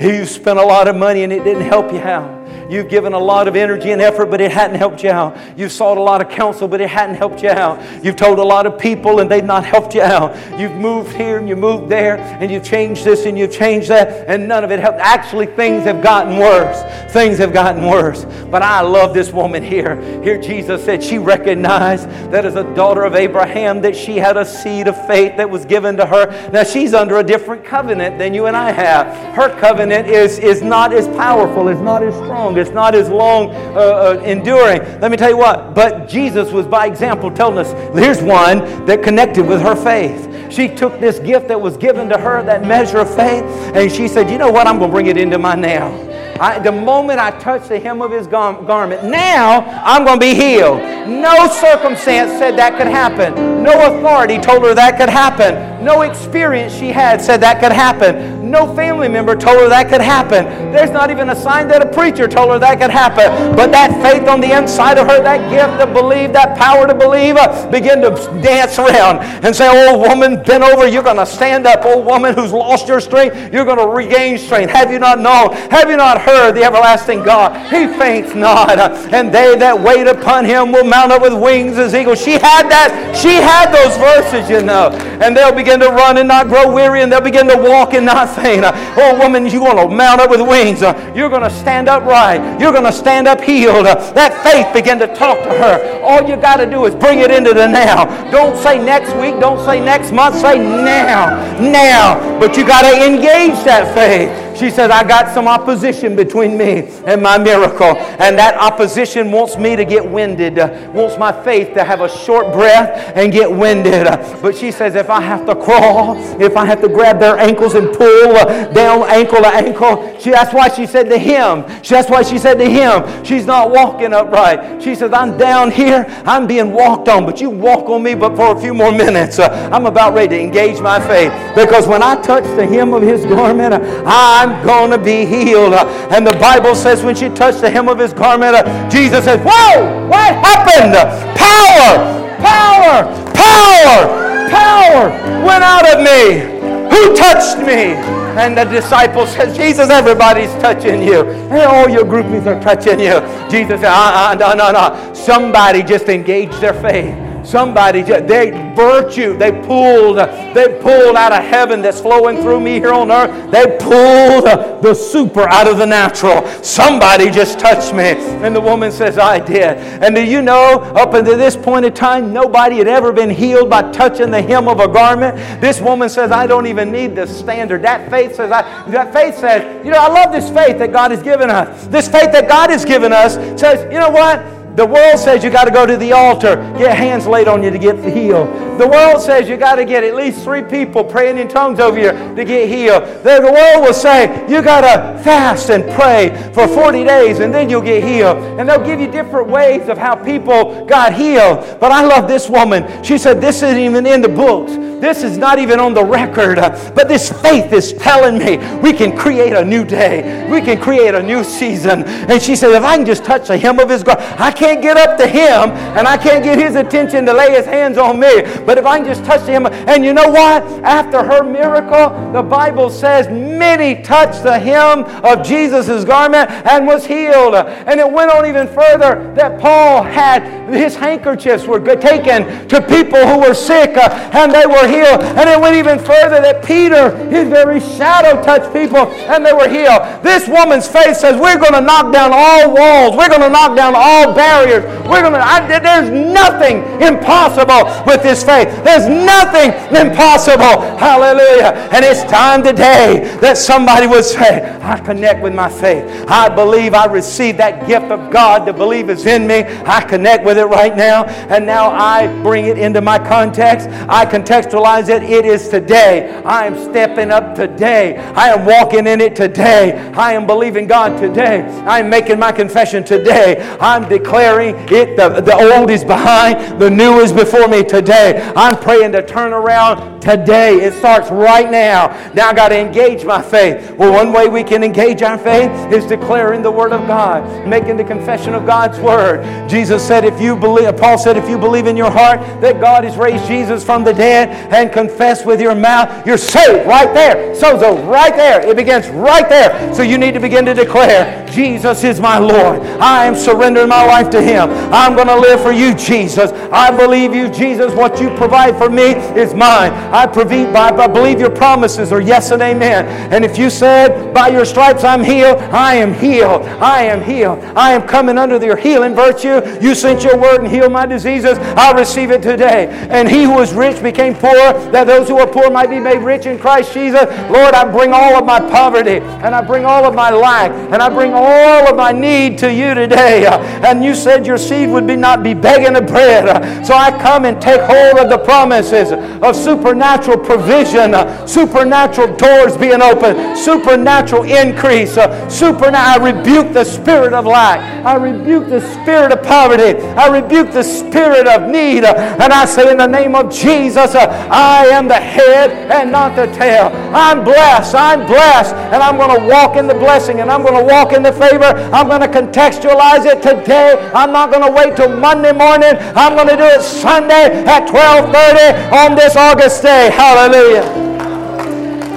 You spent a lot of money and it didn't help you out. You've given a lot of energy and effort, but it hadn't helped you out. You've sought a lot of counsel, but it hadn't helped you out. You've told a lot of people, and they've not helped you out. You've moved here and you moved there, and you've changed this and you've changed that, and none of it helped. Actually, things have gotten worse. Things have gotten worse. But I love this woman here. Here, Jesus said she recognized that as a daughter of Abraham, that she had a seed of faith that was given to her. Now, she's under a different covenant than you and I have. Her covenant is, is not as powerful, is not as strong long, it's not as long uh, uh, enduring. Let me tell you what, but Jesus was by example telling us here's one that connected with her faith. She took this gift that was given to her, that measure of faith, and she said, You know what? I'm going to bring it into my now. I, the moment I touch the hem of his gar- garment, now I'm going to be healed. No circumstance said that could happen. No authority told her that could happen. No experience she had said that could happen. No family member told her that could happen. There's not even a sign that a preacher told her that could happen. But that faith on the inside of her, that gift to believe, that power to believe, uh, begin to dance around and say, Oh, woman, bend over. You're going to stand up. Oh, woman who's lost your strength, you're going to regain strength. Have you not known? Have you not heard the everlasting God? He faints not. And they that wait upon him will mount up with wings as eagles. She had that. She had those verses, you know. And they'll begin to run and not grow weary, and they'll begin to walk and not faint. Oh, woman, you're going to mount up with wings. You're going to stand up right. You're going to stand up healed. That faith begin to talk to her. All you got to do is bring it into the now. Don't say next week. Don't say next month. Say now. Now. But you got to engage that faith. She says, I got some opposition between me and my miracle. And that opposition wants me to get winded, uh, wants my faith to have a short breath and get winded. Uh, but she says, if I have to crawl, if I have to grab their ankles and pull uh, down ankle to ankle, she, that's why she said to him, she, that's why she said to him, she's not walking upright. She says, I'm down here, I'm being walked on, but you walk on me but for a few more minutes. I'm about ready to engage my faith. Because when I touch the hem of his garment, I I'm going to be healed. And the Bible says when she touched the hem of his garment, Jesus said, Whoa, what happened? Power, power, power, power went out of me. Who touched me? And the disciple says, Jesus, everybody's touching you. And all your groupies are touching you. Jesus said, uh, uh, no, no, no. Somebody just engaged their faith. Somebody, just, they virtue, they pulled, they pulled out of heaven that's flowing through me here on earth. They pulled the super out of the natural. Somebody just touched me. And the woman says, I did. And do you know, up until this point in time, nobody had ever been healed by touching the hem of a garment. This woman says, I don't even need the standard. That faith says, I, that faith says, you know, I love this faith that God has given us. This faith that God has given us says, you know what? The world says you got to go to the altar, get hands laid on you to get healed. The world says you got to get at least three people praying in tongues over you to get healed. The world will say you got to fast and pray for 40 days and then you'll get healed. And they'll give you different ways of how people got healed. But I love this woman. She said, This isn't even in the books. This is not even on the record. But this faith is telling me we can create a new day. We can create a new season. And she said, If I can just touch the hem of his garment, I can't get up to him and I can't get his attention to lay his hands on me. But if I can just touch him, and you know what? After her miracle, the Bible says many touched the hem of Jesus' garment and was healed. And it went on even further that Paul had his handkerchiefs were taken to people who were sick uh, and they were healed. And it went even further that Peter, his very shadow, touched people and they were healed. This woman's faith says, We're going to knock down all walls, we're going to knock down all barriers. We're going to, there's nothing impossible with this faith. There's nothing impossible. Hallelujah. And it's time today that somebody would say, I connect with my faith. I believe I received that gift of God to believe is in me. I connect with it right now. And now I bring it into my context. I contextualize it. It is today. I am stepping up today. I am walking in it today. I am believing God today. I am making my confession today. I'm declaring it. The, the old is behind, the new is before me today. I'm praying to turn around today. It starts right now. Now I got to engage my faith. Well, one way we can engage our faith is declaring the Word of God, making the confession of God's Word. Jesus said, if you believe, Paul said, if you believe in your heart that God has raised Jesus from the dead and confess with your mouth, you're saved right there. Sozo, right there. It begins right there. So you need to begin to declare, Jesus is my Lord. I am surrendering my life to Him. I'm going to live for you, Jesus. I believe you, Jesus. What you provide for me is mine. I, I believe your promises are yes and amen. And if you said, by your stripes I'm healed, I am healed. I am healed. I am coming under your healing virtue. You sent your word and healed my diseases. I receive it today. And he who is rich became poor, that those who are poor might be made rich in Christ Jesus. Lord, I bring all of my poverty and I bring all of my lack and I bring all of my need to you today. And you said your seed would be not be begging of bread. So I come and take hold of the promises of supernatural provision, supernatural doors being open, supernatural increase, supernatural. I rebuke the spirit of lack. I rebuke the spirit of poverty. I rebuke the spirit of need. And I say, in the name of Jesus, I am the head and not the tail. I'm blessed. I'm blessed. And I'm going to walk in the blessing and I'm going to walk in the favor. I'm going to contextualize it today. I'm not going to wait till Monday morning. I'm going to do it Sunday at 12:30 on this August day. Hallelujah.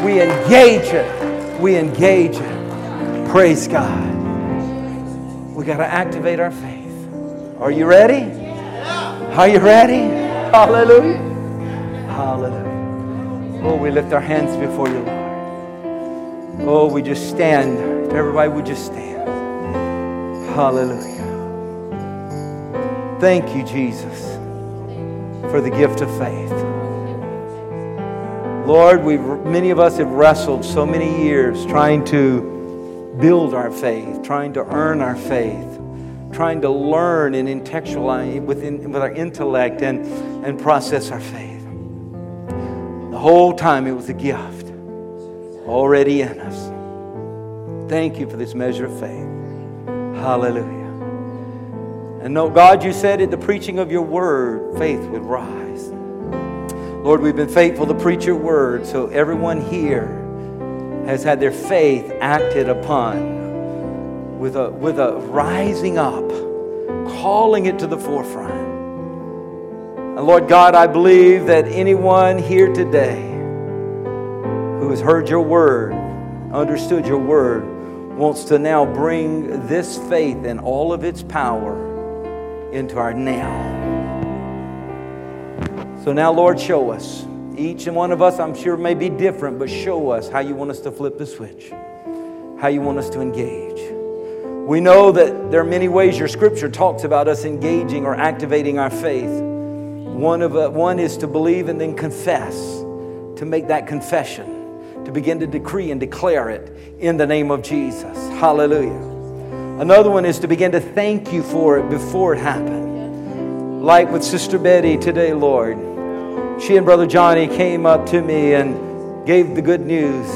We engage it. We engage it. Praise God. We got to activate our faith. Are you ready? Are you ready? Hallelujah. Hallelujah. Oh, we lift our hands before you, Lord. Oh, we just stand. Everybody, we just stand. Hallelujah. Thank you, Jesus, for the gift of faith. Lord, we many of us have wrestled so many years trying to build our faith, trying to earn our faith, trying to learn and intellectualize within, with our intellect and, and process our faith. The whole time it was a gift already in us. Thank you for this measure of faith. Hallelujah. And no, God, you said at the preaching of your word, faith would rise. Lord, we've been faithful to preach your word, so everyone here has had their faith acted upon with a, with a rising up, calling it to the forefront. And Lord God, I believe that anyone here today who has heard your word, understood your word, wants to now bring this faith and all of its power into our now. So now, Lord, show us. Each and one of us, I'm sure, may be different, but show us how you want us to flip the switch, how you want us to engage. We know that there are many ways your scripture talks about us engaging or activating our faith. One, of, uh, one is to believe and then confess, to make that confession, to begin to decree and declare it in the name of Jesus. Hallelujah. Another one is to begin to thank you for it before it happened. Like with Sister Betty today, Lord she and Brother Johnny came up to me and gave the good news.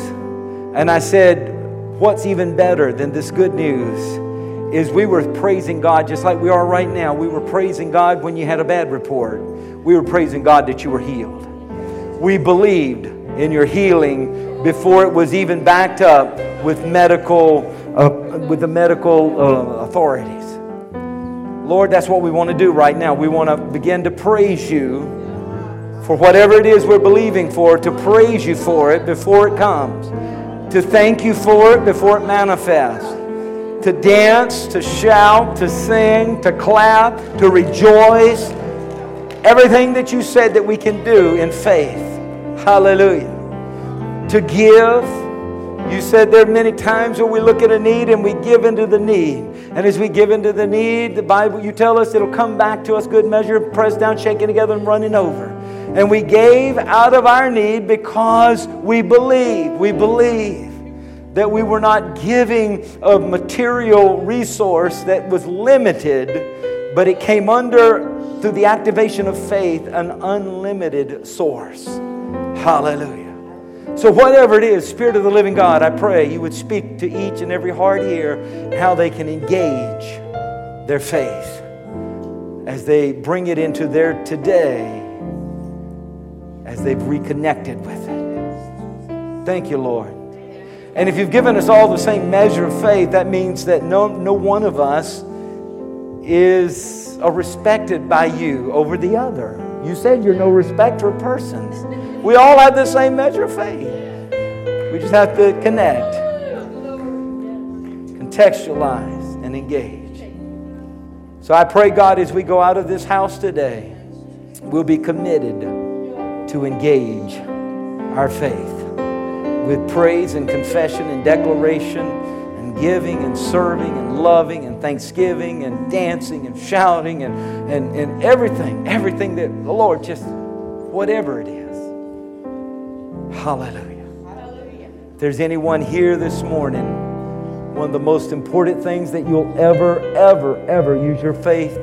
And I said, What's even better than this good news is we were praising God just like we are right now. We were praising God when you had a bad report. We were praising God that you were healed. We believed in your healing before it was even backed up with medical, uh, with the medical uh, authorities. Lord, that's what we want to do right now. We want to begin to praise you for whatever it is we're believing for, to praise you for it before it comes, to thank you for it before it manifests, to dance, to shout, to sing, to clap, to rejoice. Everything that you said that we can do in faith. Hallelujah. To give. You said there are many times where we look at a need and we give into the need. And as we give into the need, the Bible, you tell us it'll come back to us good measure, pressed down, shaken together, and running over. And we gave out of our need because we believe. We believe that we were not giving a material resource that was limited, but it came under, through the activation of faith, an unlimited source. Hallelujah. So, whatever it is, Spirit of the living God, I pray you would speak to each and every heart here how they can engage their faith as they bring it into their today, as they've reconnected with it. Thank you, Lord. And if you've given us all the same measure of faith, that means that no, no one of us is respected by you over the other. You said you're no respecter of persons. We all have the same measure of faith. We just have to connect, contextualize, and engage. So I pray, God, as we go out of this house today, we'll be committed to engage our faith with praise and confession and declaration and giving and serving and loving and thanksgiving and dancing and shouting and, and, and everything, everything that the Lord just, whatever it is. Hallelujah. Hallelujah. If there's anyone here this morning, one of the most important things that you'll ever, ever, ever use your faith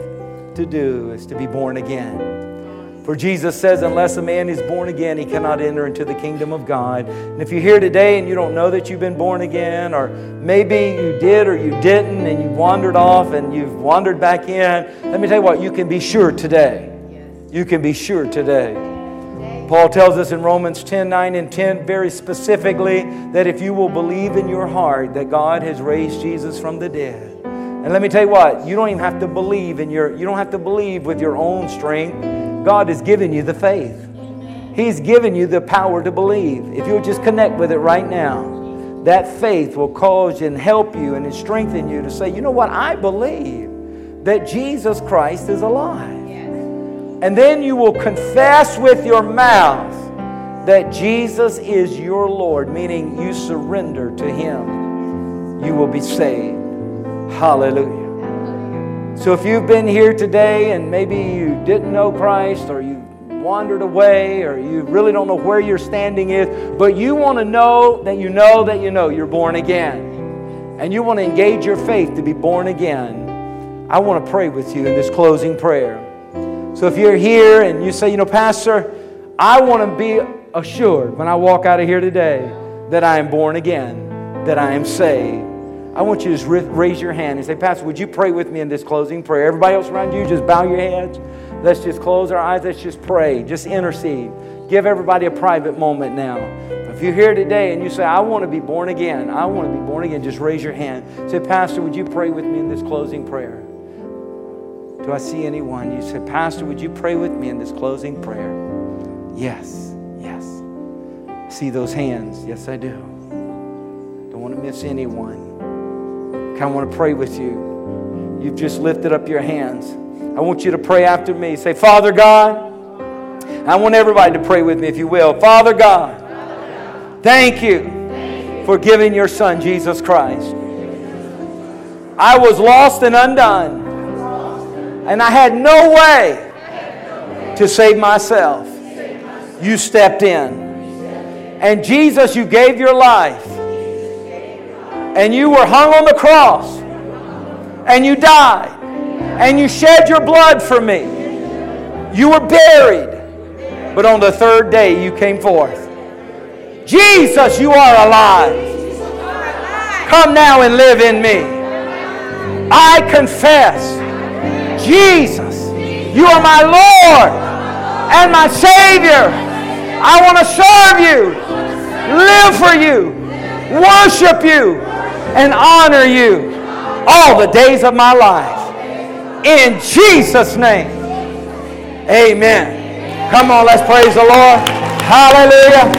to do is to be born again. For Jesus says, unless a man is born again, he cannot enter into the kingdom of God. And if you're here today and you don't know that you've been born again, or maybe you did or you didn't, and you wandered off and you've wandered back in, let me tell you what, you can be sure today. You can be sure today. Paul tells us in Romans 10 9 and 10 very specifically that if you will believe in your heart that God has raised Jesus from the dead, and let me tell you what, you don't even have to believe in your, you don't have to believe with your own strength. God has given you the faith. He's given you the power to believe. If you'll just connect with it right now, that faith will cause and help you and strengthen you to say, you know what, I believe that Jesus Christ is alive. And then you will confess with your mouth that Jesus is your Lord, meaning you surrender to Him. You will be saved. Hallelujah. So if you've been here today and maybe you didn't know Christ or you wandered away or you really don't know where your standing is, but you want to know that you know that you know you're born again and you want to engage your faith to be born again, I want to pray with you in this closing prayer. So if you're here and you say, you know, Pastor, I want to be assured when I walk out of here today that I am born again, that I am saved. I want you to just raise your hand and say, Pastor, would you pray with me in this closing prayer? Everybody else around you, just bow your heads. Let's just close our eyes. Let's just pray. Just intercede. Give everybody a private moment now. If you're here today and you say, I want to be born again, I want to be born again, just raise your hand. Say, Pastor, would you pray with me in this closing prayer? Do I see anyone? You say, Pastor, would you pray with me in this closing prayer? Yes, yes. see those hands. Yes, I do. Don't want to miss anyone. I want to pray with you. You've just lifted up your hands. I want you to pray after me. Say, Father God, I want everybody to pray with me if you will. Father God, thank you for giving your son, Jesus Christ. I was lost and undone, and I had no way to save myself. You stepped in. And Jesus, you gave your life and you were hung on the cross and you died and you shed your blood for me. You were buried, but on the third day you came forth. Jesus, you are alive. Come now and live in me. I confess, Jesus, you are my Lord and my Savior. I want to serve you, live for you, worship you, and honor you all the days of my life. In Jesus' name. Amen. Come on, let's praise the Lord. Hallelujah.